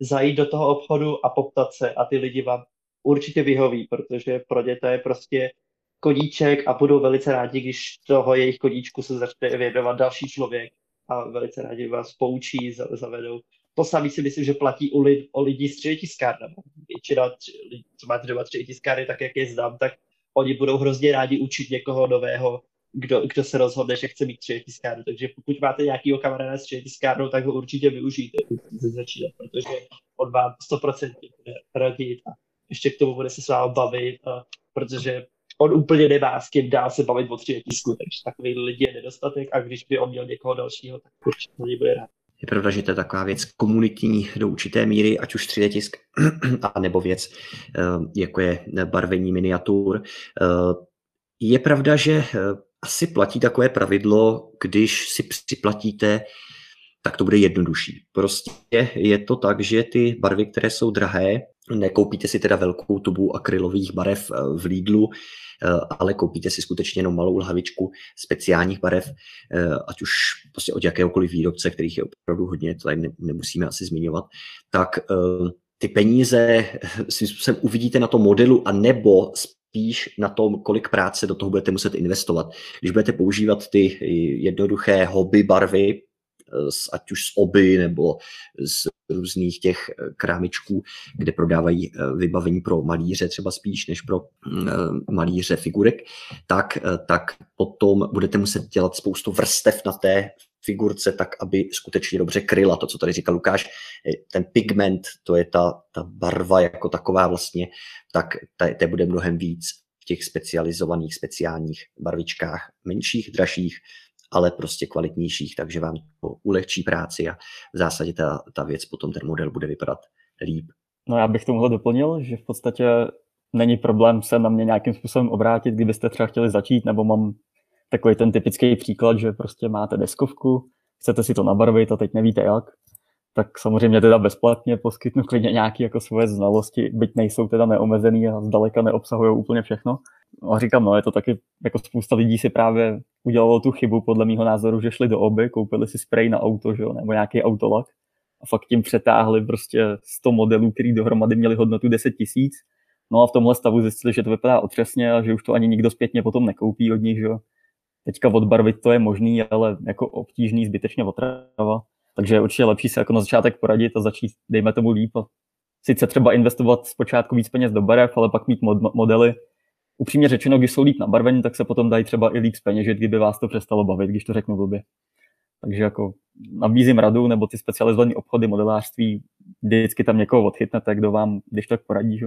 zajít do toho obchodu a poptat se a ty lidi vám určitě vyhoví, protože pro ně to je prostě koníček a budou velice rádi, když toho jejich koníčku se začne věnovat další člověk a velice rádi vás poučí, zavedou. To samé si myslím, že platí u lid, o lidí s třetitiskárnami. Většina, co má třeba třetitiskárny, tak jak je znám, tak oni budou hrozně rádi učit někoho nového, kdo, kdo se rozhodne, že chce mít třetitiskárnu. Takže pokud máte nějakýho kamaráda s třetitiskárnou, tak ho určitě využijte začínat, protože on vám 100% bude radit a ještě k tomu bude se s vámi bavit, a, protože on úplně nemá s kým dál se bavit o tisku, takže takový lidi je nedostatek a když by on měl někoho dalšího, tak určitě to bude rád. Je pravda, že to je taková věc komunitní do určité míry, ať už 3D tisk, a nebo věc, eh, jako je barvení miniatur. Eh, je pravda, že eh, asi platí takové pravidlo, když si připlatíte, tak to bude jednodušší. Prostě je to tak, že ty barvy, které jsou drahé, Nekoupíte si teda velkou tubu akrylových barev eh, v Lidlu, eh, ale koupíte si skutečně jenom malou lhavičku speciálních barev, eh, ať už prostě od jakéhokoliv výrobce, kterých je opravdu hodně, to tady nemusíme asi zmiňovat, tak ty peníze svým způsobem uvidíte na tom modelu a nebo spíš na tom, kolik práce do toho budete muset investovat. Když budete používat ty jednoduché hobby barvy, ať už z oby nebo z různých těch eh, krámičků, kde prodávají eh, vybavení pro malíře třeba spíš než pro mm, eh, malíře figurek, tak, tak potom budete muset dělat spoustu vrstev na té figurce tak, aby skutečně dobře kryla to, co tady říkal Lukáš. Ten pigment, to je ta, ta barva jako taková vlastně, tak té bude mnohem víc v těch specializovaných, speciálních barvičkách, menších, dražších, ale prostě kvalitnějších, takže vám to ulehčí práci a v zásadě ta, ta věc potom ten model bude vypadat líp. No já bych tomuhle doplnil, že v podstatě není problém se na mě nějakým způsobem obrátit, kdybyste třeba chtěli začít, nebo mám takový ten typický příklad, že prostě máte deskovku, chcete si to nabarvit a teď nevíte jak, tak samozřejmě teda bezplatně poskytnu klidně nějaké jako svoje znalosti, byť nejsou teda neomezený a zdaleka neobsahují úplně všechno. A říkám, no je to taky, jako spousta lidí si právě udělalo tu chybu, podle mého názoru, že šli do oby, koupili si spray na auto, že jo, nebo nějaký autolak a fakt tím přetáhli prostě 100 modelů, který dohromady měli hodnotu 10 tisíc. No a v tomhle stavu zjistili, že to vypadá otřesně a že už to ani nikdo zpětně potom nekoupí od nich, že jo. Teďka odbarvit to je možný, ale jako obtížný, zbytečně otrava. Takže je určitě lepší se jako na začátek poradit a začít, dejme tomu líp. A sice třeba investovat zpočátku víc peněz do barev, ale pak mít mod- modely, upřímně řečeno, když jsou líp nabarvení, tak se potom dají třeba i líp zpeněžit, kdyby vás to přestalo bavit, když to řeknu blbě. Takže jako nabízím radu, nebo ty specializované obchody modelářství, vždycky tam někoho odchytnete, kdo vám když tak poradí. Že?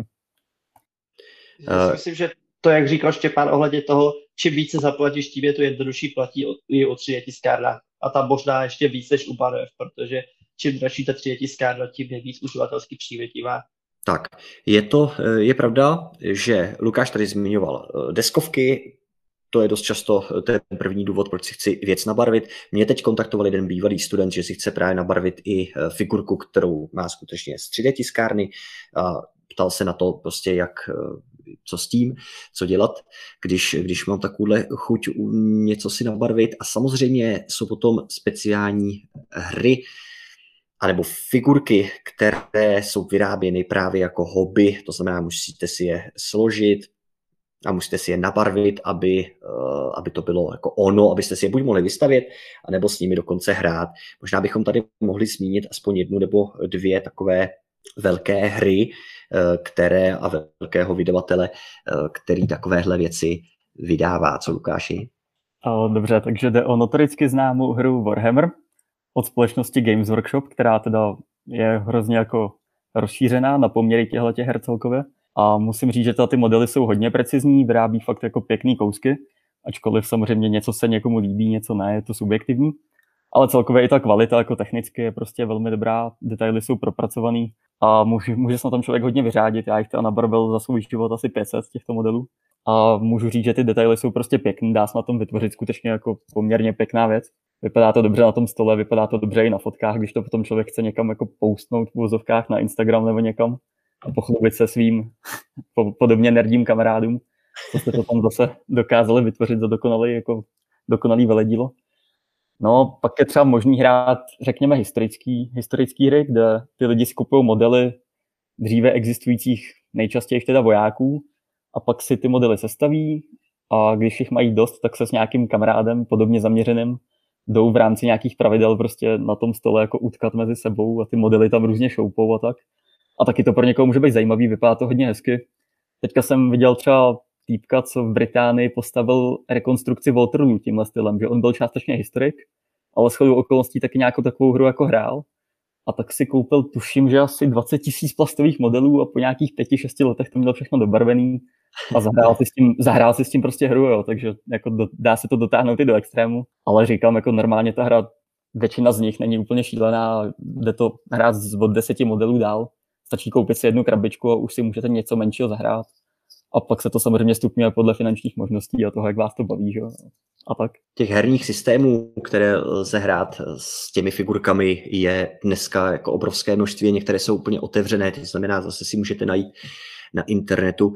Já si myslím, že to, jak říkal Štěpán ohledně toho, čím více zaplatíš, tím je to jednodušší platí i o 3 tiskárnách. A tam možná ještě víc než u barev, protože čím dražší ta 3 tiskárna, tím je víc uživatelsky přívětivá. Tak, je to, eh, je pravda, že Lukáš tady zmiňoval eh, deskovky, to je dost často eh, ten první důvod, proč si chci věc nabarvit. Mě teď kontaktoval jeden bývalý student, že si chce právě nabarvit i figurku, kterou má skutečně z 3D tiskárny. A ptal se na to prostě, jak, co s tím, co dělat, když, když mám takovouhle chuť něco si nabarvit. A samozřejmě jsou potom speciální hry, anebo figurky, které jsou vyráběny právě jako hobby, to znamená, musíte si je složit a musíte si je nabarvit, aby, uh, aby to bylo jako ono, abyste si je buď mohli vystavět, anebo s nimi dokonce hrát. Možná bychom tady mohli zmínit aspoň jednu nebo dvě takové velké hry, uh, které a velkého vydavatele, uh, který takovéhle věci vydává. Co Lukáši? Dobře, takže jde o notoricky známou hru Warhammer, od společnosti Games Workshop, která teda je hrozně jako rozšířená na poměry těchto her celkově. A musím říct, že ty modely jsou hodně precizní, vyrábí fakt jako pěkný kousky, ačkoliv samozřejmě něco se někomu líbí, něco ne, je to subjektivní. Ale celkově i ta kvalita jako technicky je prostě velmi dobrá, detaily jsou propracovaný a může, může se na tom člověk hodně vyřádit. Já jich teda nabarvil za svůj život asi 500 z těchto modelů a můžu říct, že ty detaily jsou prostě pěkný, dá se na tom vytvořit skutečně jako poměrně pěkná věc vypadá to dobře na tom stole, vypadá to dobře i na fotkách, když to potom člověk chce někam jako postnout v vozovkách na Instagram nebo někam a pochlubit se svým podobně nerdím kamarádům, co jste to tam zase dokázali vytvořit za dokonalý, jako dokonalý veledílo. No, pak je třeba možný hrát, řekněme, historický, historický hry, kde ty lidi skupují modely dříve existujících nejčastěji teda vojáků a pak si ty modely sestaví a když jich mají dost, tak se s nějakým kamarádem podobně zaměřeným jdou v rámci nějakých pravidel prostě na tom stole jako utkat mezi sebou a ty modely tam různě šoupou a tak. A taky to pro někoho může být zajímavý, vypadá to hodně hezky. Teďka jsem viděl třeba týpka, co v Británii postavil rekonstrukci Waterloo tímhle stylem, že on byl částečně historik, ale s okolností taky nějakou takovou hru jako hrál. A tak si koupil, tuším, že asi 20 tisíc plastových modelů a po nějakých pěti, šesti letech to měl všechno dobarvený. A zahrál si s tím, zahrál si s tím prostě hru, jo, takže jako do, dá se to dotáhnout i do extrému, ale říkám, jako normálně ta hra, většina z nich není úplně šílená, jde to hrát od deseti modelů dál, stačí koupit si jednu krabičku a už si můžete něco menšího zahrát A pak se to samozřejmě stupňuje podle finančních možností a toho, jak vás to baví, že? A tak. Těch herních systémů, které lze hrát s těmi figurkami, je dneska jako obrovské množství. Některé jsou úplně otevřené, to znamená, zase si můžete najít na internetu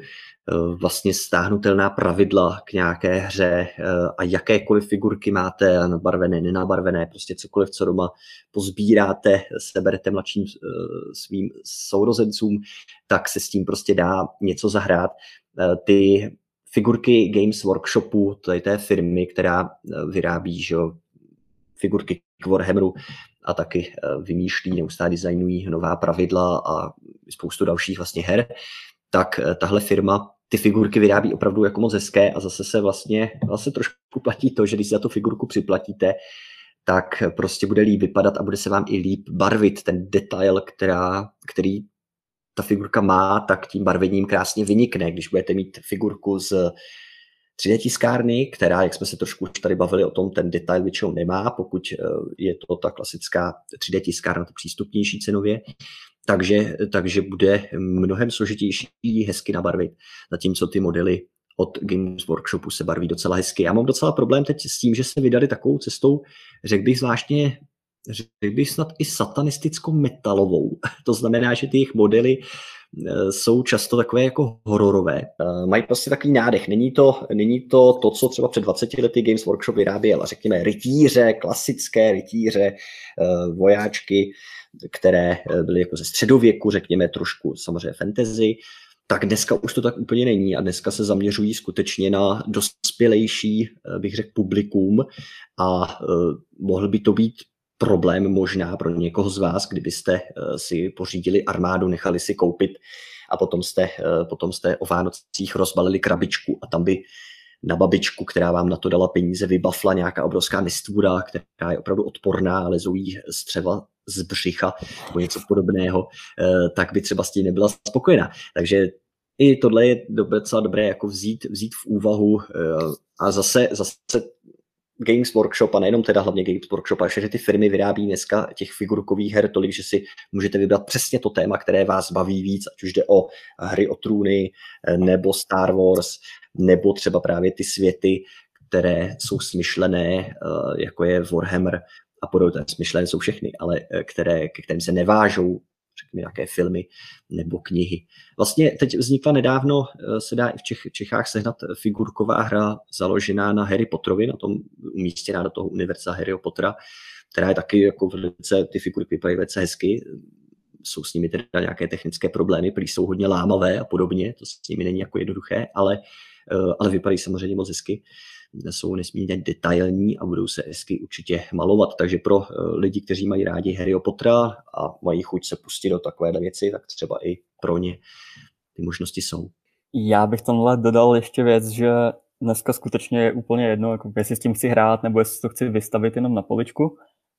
vlastně stáhnutelná pravidla k nějaké hře eh, a jakékoliv figurky máte, nabarvené, nenabarvené, prostě cokoliv, co doma pozbíráte, seberete mladším eh, svým sourozencům, tak se s tím prostě dá něco zahrát. Ty figurky Games Workshopu, to je té firmy, která vyrábí že, figurky k Warhammeru a taky vymýšlí, neustále designují nová pravidla a spoustu dalších vlastně her, tak tahle firma ty figurky vyrábí opravdu jako moc hezké a zase se vlastně, vlastně trošku platí to, že když si za tu figurku připlatíte, tak prostě bude líp vypadat a bude se vám i líp barvit ten detail, která, který ta figurka má, tak tím barvením krásně vynikne. Když budete mít figurku z 3D tiskárny, která, jak jsme se trošku už tady bavili o tom, ten detail většinou nemá, pokud eh, je to ta klasická 3D tiskárna, to přístupnější cenově, takže, takže bude mnohem složitější hezky nabarvit, zatímco ty modely od Games Workshopu se barví docela hezky. Já mám docela problém teď s tím, že se vydali takovou cestou, řekl bych zvláštně, řekl bych snad i satanistickou metalovou. To znamená, že ty jejich modely eh, jsou často takové jako hororové. Eh, mají prostě takový nádech. Není to, není to to, co třeba před 20 lety Games Workshop vyráběl. Řekněme rytíře, klasické rytíře, eh, vojáčky, které eh, byly jako ze středověku, řekněme trošku samozřejmě fantasy, tak dneska už to tak úplně není a dneska se zaměřují skutečně na dospělejší, eh, bych řekl, publikum a uh, mohl by to být problém možná pro někoho z vás, kdybyste si pořídili armádu, nechali si koupit a potom jste, potom jste o Vánocích rozbalili krabičku a tam by na babičku, která vám na to dala peníze, vybafla nějaká obrovská nestvůra, která je opravdu odporná, ale zoují střeva z břicha nebo něco podobného, eh, tak by třeba s tím nebyla spokojená. Takže i tohle je docela dobré jako vzít, vzít v úvahu eh, a zase, zase Games Workshop a nejenom teda hlavně Games Workshop, ale všechny ty firmy vyrábí dneska těch figurkových her tolik, že si můžete vybrat přesně to téma, které vás baví víc, ať už jde o hry o trůny, eh, nebo Star Wars, nebo třeba právě ty světy, které jsou smyšlené, jako je Warhammer a podobně, smyšlené jsou všechny, ale eh, které, ke kterým se nevážou řekněme, nějaké filmy nebo knihy. Vlastně teď vznikla nedávno, eh, se dá i v Čech, Čechách sehnat figurková hra založená na Harry Potterovi, na tom umístěná do toho univerza Harry Pottera, která je taky jako velice, ty figurky vypadají velice hezky, jsou s nimi teda nějaké technické problémy, prý jsou hodně lámavé a podobně, to s nimi není jako jednoduché, ale, eh, ale vypadají samozřejmě moc hezky jsou nesmírně detailní a budou se hezky určitě malovat. Takže pro eh, lidi, kteří mají rádi Harry Pottera a mají chuť se pustit do takovéhle věci, tak třeba i pro ně ty možnosti jsou. Já bych tomhle dodal ještě věc, že dneska skutečně je úplně jedno, jako jestli s tím chci hrát, nebo jestli to chci vystavit jenom na poličku,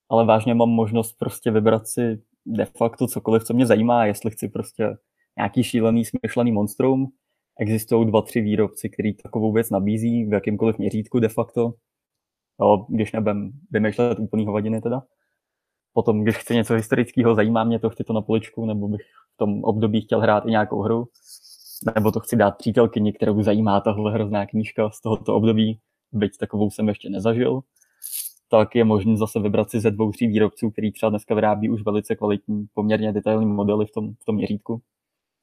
ale vážně mám možnost prostě vybrat si de facto cokoliv, co mě zajímá, jestli chci prostě nějaký šílený, smyšlený monstrum, existují dva, tři výrobci, který takovou věc nabízí v jakýmkoliv měřítku de facto, jo, když nebudem vymýšlet úplný hovadiny teda. Potom, když chci něco historického, zajímá mě to, chci to na poličku, nebo bych v tom období chtěl hrát i nějakou hru, nebo to chci dát přítelkyni, kterou zajímá tahle hrozná knížka z tohoto období, byť takovou jsem ještě nezažil, tak je možné zase vybrat si ze dvou, tří výrobců, který třeba dneska vyrábí už velice kvalitní, poměrně detailní modely v tom, v tom měřítku.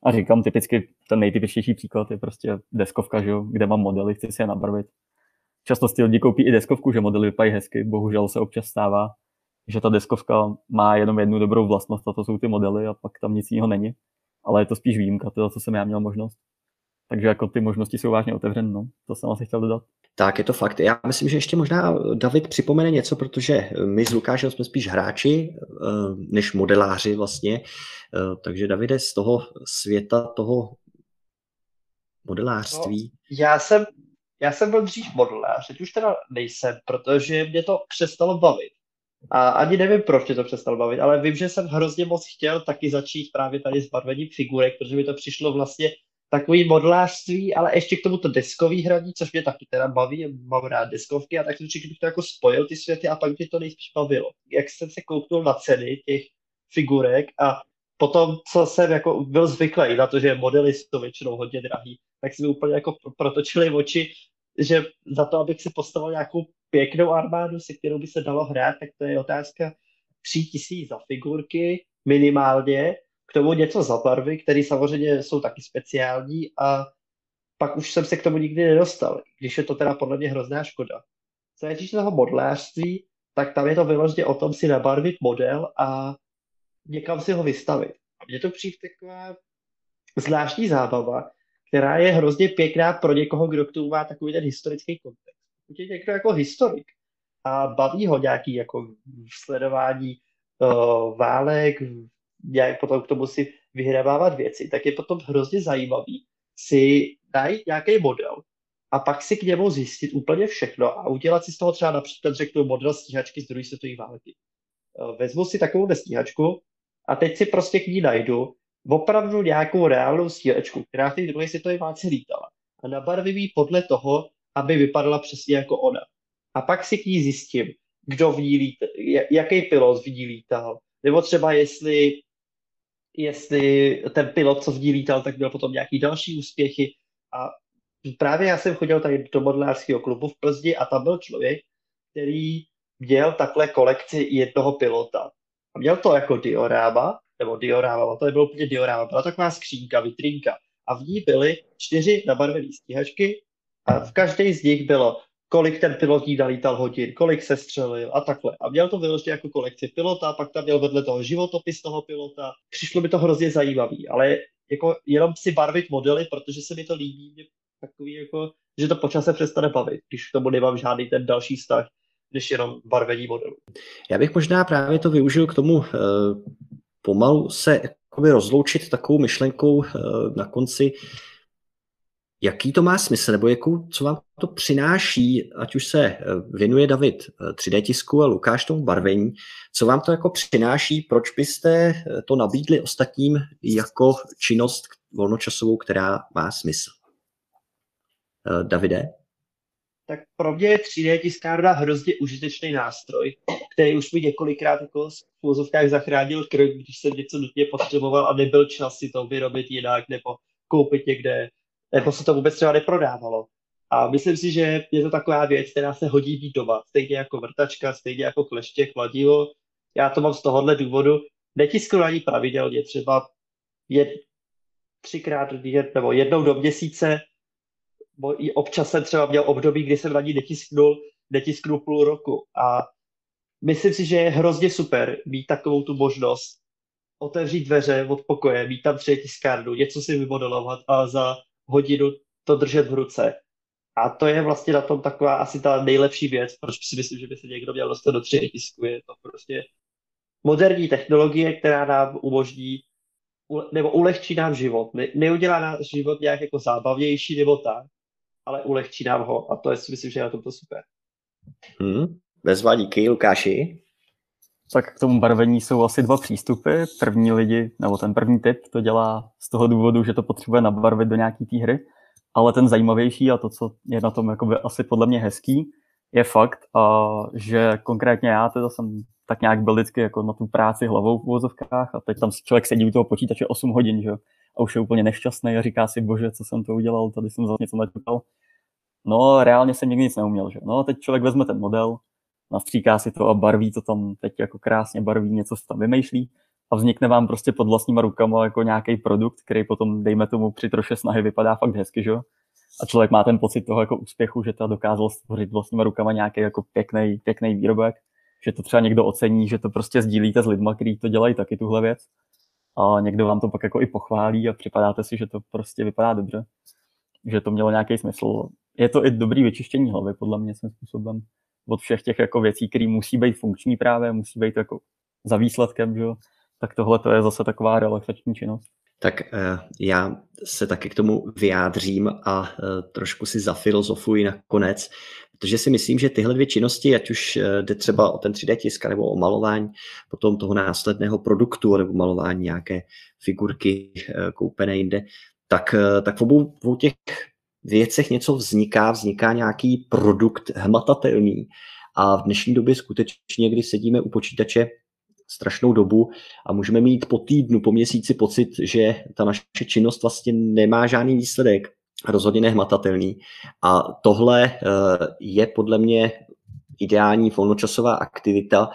A říkám typicky, ten nejtypičtější příklad je prostě deskovka, že jo, kde mám modely, chci si je nabarvit. Často si lidi koupí i deskovku, že modely vypadají hezky, bohužel se občas stává, že ta deskovka má jenom jednu dobrou vlastnost a to jsou ty modely a pak tam nic jiného není. Ale je to spíš výjimka, to, co jsem já měl možnost. Takže jako ty možnosti jsou vážně otevřené, no. To jsem asi chtěl dodat. Tak, je to fakt. Já myslím, že ještě možná David připomene něco, protože my s Lukášem jsme spíš hráči eh, než modeláři vlastně. Eh, takže Davide, z toho světa toho modelářství. No, já jsem, já jsem byl dřív modelář, teď už teda nejsem, protože mě to přestalo bavit. A ani nevím, proč mě to přestalo bavit, ale vím, že jsem hrozně moc chtěl taky začít právě tady s barvením figurek, protože mi to přišlo vlastně takový modelářství, ale ještě k tomu to deskový hraní, což mě taky teda baví, mám rád deskovky a tak jsem bych to jako spojil ty světy a pak mě to nejspíš bavilo. Jak jsem se kouknul na ceny těch figurek a potom, co jsem jako byl zvyklý na to, že modely jsou většinou hodně drahý, tak mi úplně jako protočili oči, že za to, abych si postavil nějakou pěknou armádu, se kterou by se dalo hrát, tak to je otázka tří tisíc za figurky minimálně, k tomu něco za barvy, které samozřejmě jsou taky speciální a pak už jsem se k tomu nikdy nedostal, když je to teda podle mě hrozná škoda. Co je toho modlářství, tak tam je to vyloženě o tom si nabarvit model a někam si ho vystavit. A mně to přijde taková zvláštní zábava, která je hrozně pěkná pro někoho, kdo k tomu má takový ten historický kontext. Pokud je někdo jako historik a baví ho nějaký jako sledování uh, válek, nějak potom k tomu si vyhrávávat věci, tak je potom hrozně zajímavý si najít nějaký model a pak si k němu zjistit úplně všechno a udělat si z toho třeba například, řeknu, model stíhačky z druhé světové války. Eh, vezmu si takovou stíhačku a teď si prostě k ní najdu opravdu nějakou reálnou stíhačku, která v té druhé světové válce lítala a nabarvím ji podle toho, aby vypadala přesně jako ona. A pak si k ní zjistím, kdo v ní lítal, jaký pilot v ní lítal, nebo třeba jestli, jestli ten pilot, co v ní lítal, tak měl potom nějaký další úspěchy. A právě já jsem chodil tady do modelářského klubu v Plzni a tam byl člověk, který měl takhle kolekci jednoho pilota. A měl to jako dioráma, nebo dioráma, to nebylo úplně dioráma, byla taková skřínka, vitrinka. A v ní byly čtyři nabarvené stíhačky a v každé z nich bylo kolik ten pilot jí nalítal hodin, kolik se střelil a takhle. A měl to vyloženě jako kolekci pilota, pak tam měl vedle toho životopis toho pilota. Přišlo mi to hrozně zajímavý, ale jako jenom si barvit modely, protože se mi to líbí, mě takový jako, že to počas se přestane bavit, když k tomu nemám žádný ten další vztah, než jenom barvení modelu. Já bych možná právě to využil k tomu uh, pomalu se rozloučit takovou myšlenkou uh, na konci, Jaký to má smysl, nebo jakou, co vám to přináší, ať už se eh, věnuje David 3D tisku a Lukáš tomu barvení, co vám to jako přináší, proč byste to nabídli ostatním jako činnost volnočasovou, která má smysl? Eh, Davide? Tak pro mě je 3D tiskárna hrozně užitečný nástroj, který už mi několikrát jako v úzovkách zachránil krk, když jsem něco nutně potřeboval a nebyl čas si to vyrobit jinak nebo koupit někde, nebo se to vůbec třeba neprodávalo. A myslím si, že je to taková věc, která se hodí být doma. Stejně jako vrtačka, stejně jako kleště, kladivo. Já to mám z tohohle důvodu. Netisknu ani pravidelně, třeba jed, třikrát nebo jednou do měsíce, i občas jsem třeba měl období, kdy jsem na ní netisknul, netisknul půl roku a myslím si, že je hrozně super mít takovou tu možnost otevřít dveře od pokoje, mít tam tři tiskárnu, něco si vymodelovat a za hodinu to držet v ruce. A to je vlastně na tom taková asi ta nejlepší věc, proč si myslím, že by se někdo měl dostat do tři tisku. Je to prostě moderní technologie, která nám umožní nebo ulehčí nám život. Ne, neudělá náš život nějak jako zábavnější nebo tak, ale ulehčí nám ho a to je si myslím, že je na tomto super. Hmm, bezva díky, Lukáši. Tak k tomu barvení jsou asi dva přístupy. První lidi, nebo ten první typ, to dělá z toho důvodu, že to potřebuje nabarvit do nějaký té hry, ale ten zajímavější a to, co je na tom jakoby asi podle mě hezký, je fakt, a, že konkrétně já teda jsem tak nějak byl vždycky jako na tu práci hlavou v uvozovkách a teď tam člověk sedí u toho počítače 8 hodin, že a už je úplně nešťastný a říká si, bože, co jsem to udělal, tady jsem zase něco načutal. No, reálně jsem nikdy nic neuměl, že No, teď člověk vezme ten model, nastříká si to a barví to tam teď jako krásně barví, něco tam vymýšlí a vznikne vám prostě pod vlastníma rukama jako nějaký produkt, který potom, dejme tomu, při troše snahy vypadá fakt hezky, že A člověk má ten pocit toho jako úspěchu, že to dokázal stvořit vlastníma rukama nějaký jako pěkný, pěkný výrobek, že to třeba někdo ocení, že to prostě sdílíte s lidmi, kteří to dělají taky tuhle věc. A někdo vám to pak jako i pochválí a připadáte si, že to prostě vypadá dobře, že to mělo nějaký smysl. Je to i dobrý vyčištění hlavy, podle mě svým způsobem, od všech těch jako věcí, které musí být funkční právě, musí být jako za výsledkem, že? tak tohle to je zase taková relaxační činnost. Tak uh, já se taky k tomu vyjádřím a uh, trošku si zafilozofuji nakonec, protože si myslím, že tyhle dvě činnosti, ať už uh, jde třeba o ten 3D tisk nebo o malování potom toho následného produktu nebo malování nějaké figurky koupené jinde, tak, tak v obou, v obou těch věcech něco vzniká, vzniká nějaký produkt hmatatelný a v dnešní době skutečně, kdy sedíme u počítače strašnou dobu a můžeme mít po týdnu, po měsíci pocit, že ta naše činnost vlastně nemá žádný výsledek rozhodně nehmatatelný. A tohle je podle mě ideální volnočasová aktivita,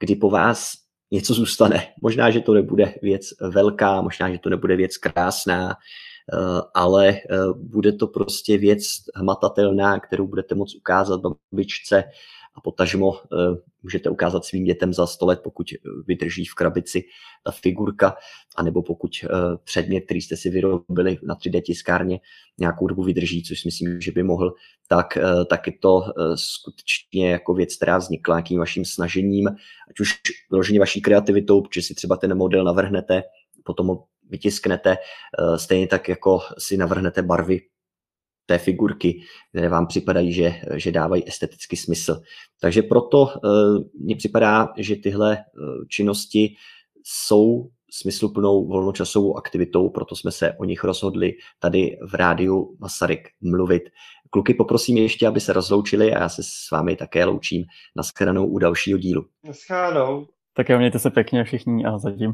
kdy po vás něco zůstane. Možná, že to nebude věc velká, možná, že to nebude věc krásná, eh, ale eh, bude to prostě věc hmatatelná, kterou budete moct ukázat babičce a potažmo eh, můžete ukázat svým dětem za 100 let, pokud vydrží v krabici ta figurka, anebo pokud předmět, který jste si vyrobili na 3D tiskárně, nějakou dobu vydrží, což si myslím, že by mohl, tak, tak je to skutečně jako věc, která vznikla nějakým vaším snažením, ať už vyloženě vaší kreativitou, protože si třeba ten model navrhnete, potom ho vytisknete, stejně tak jako si navrhnete barvy té figurky, které vám připadají, že, že dávají estetický smysl. Takže proto uh, mně připadá, že tyhle uh, činnosti jsou smysluplnou volnočasovou aktivitou, proto jsme se o nich rozhodli tady v rádiu Masaryk mluvit. Kluky poprosím ještě, aby se rozloučili a já se s vámi také loučím. Naschledanou u dalšího dílu. Naschledanou. Tak jo, mějte se pěkně všichni a zatím.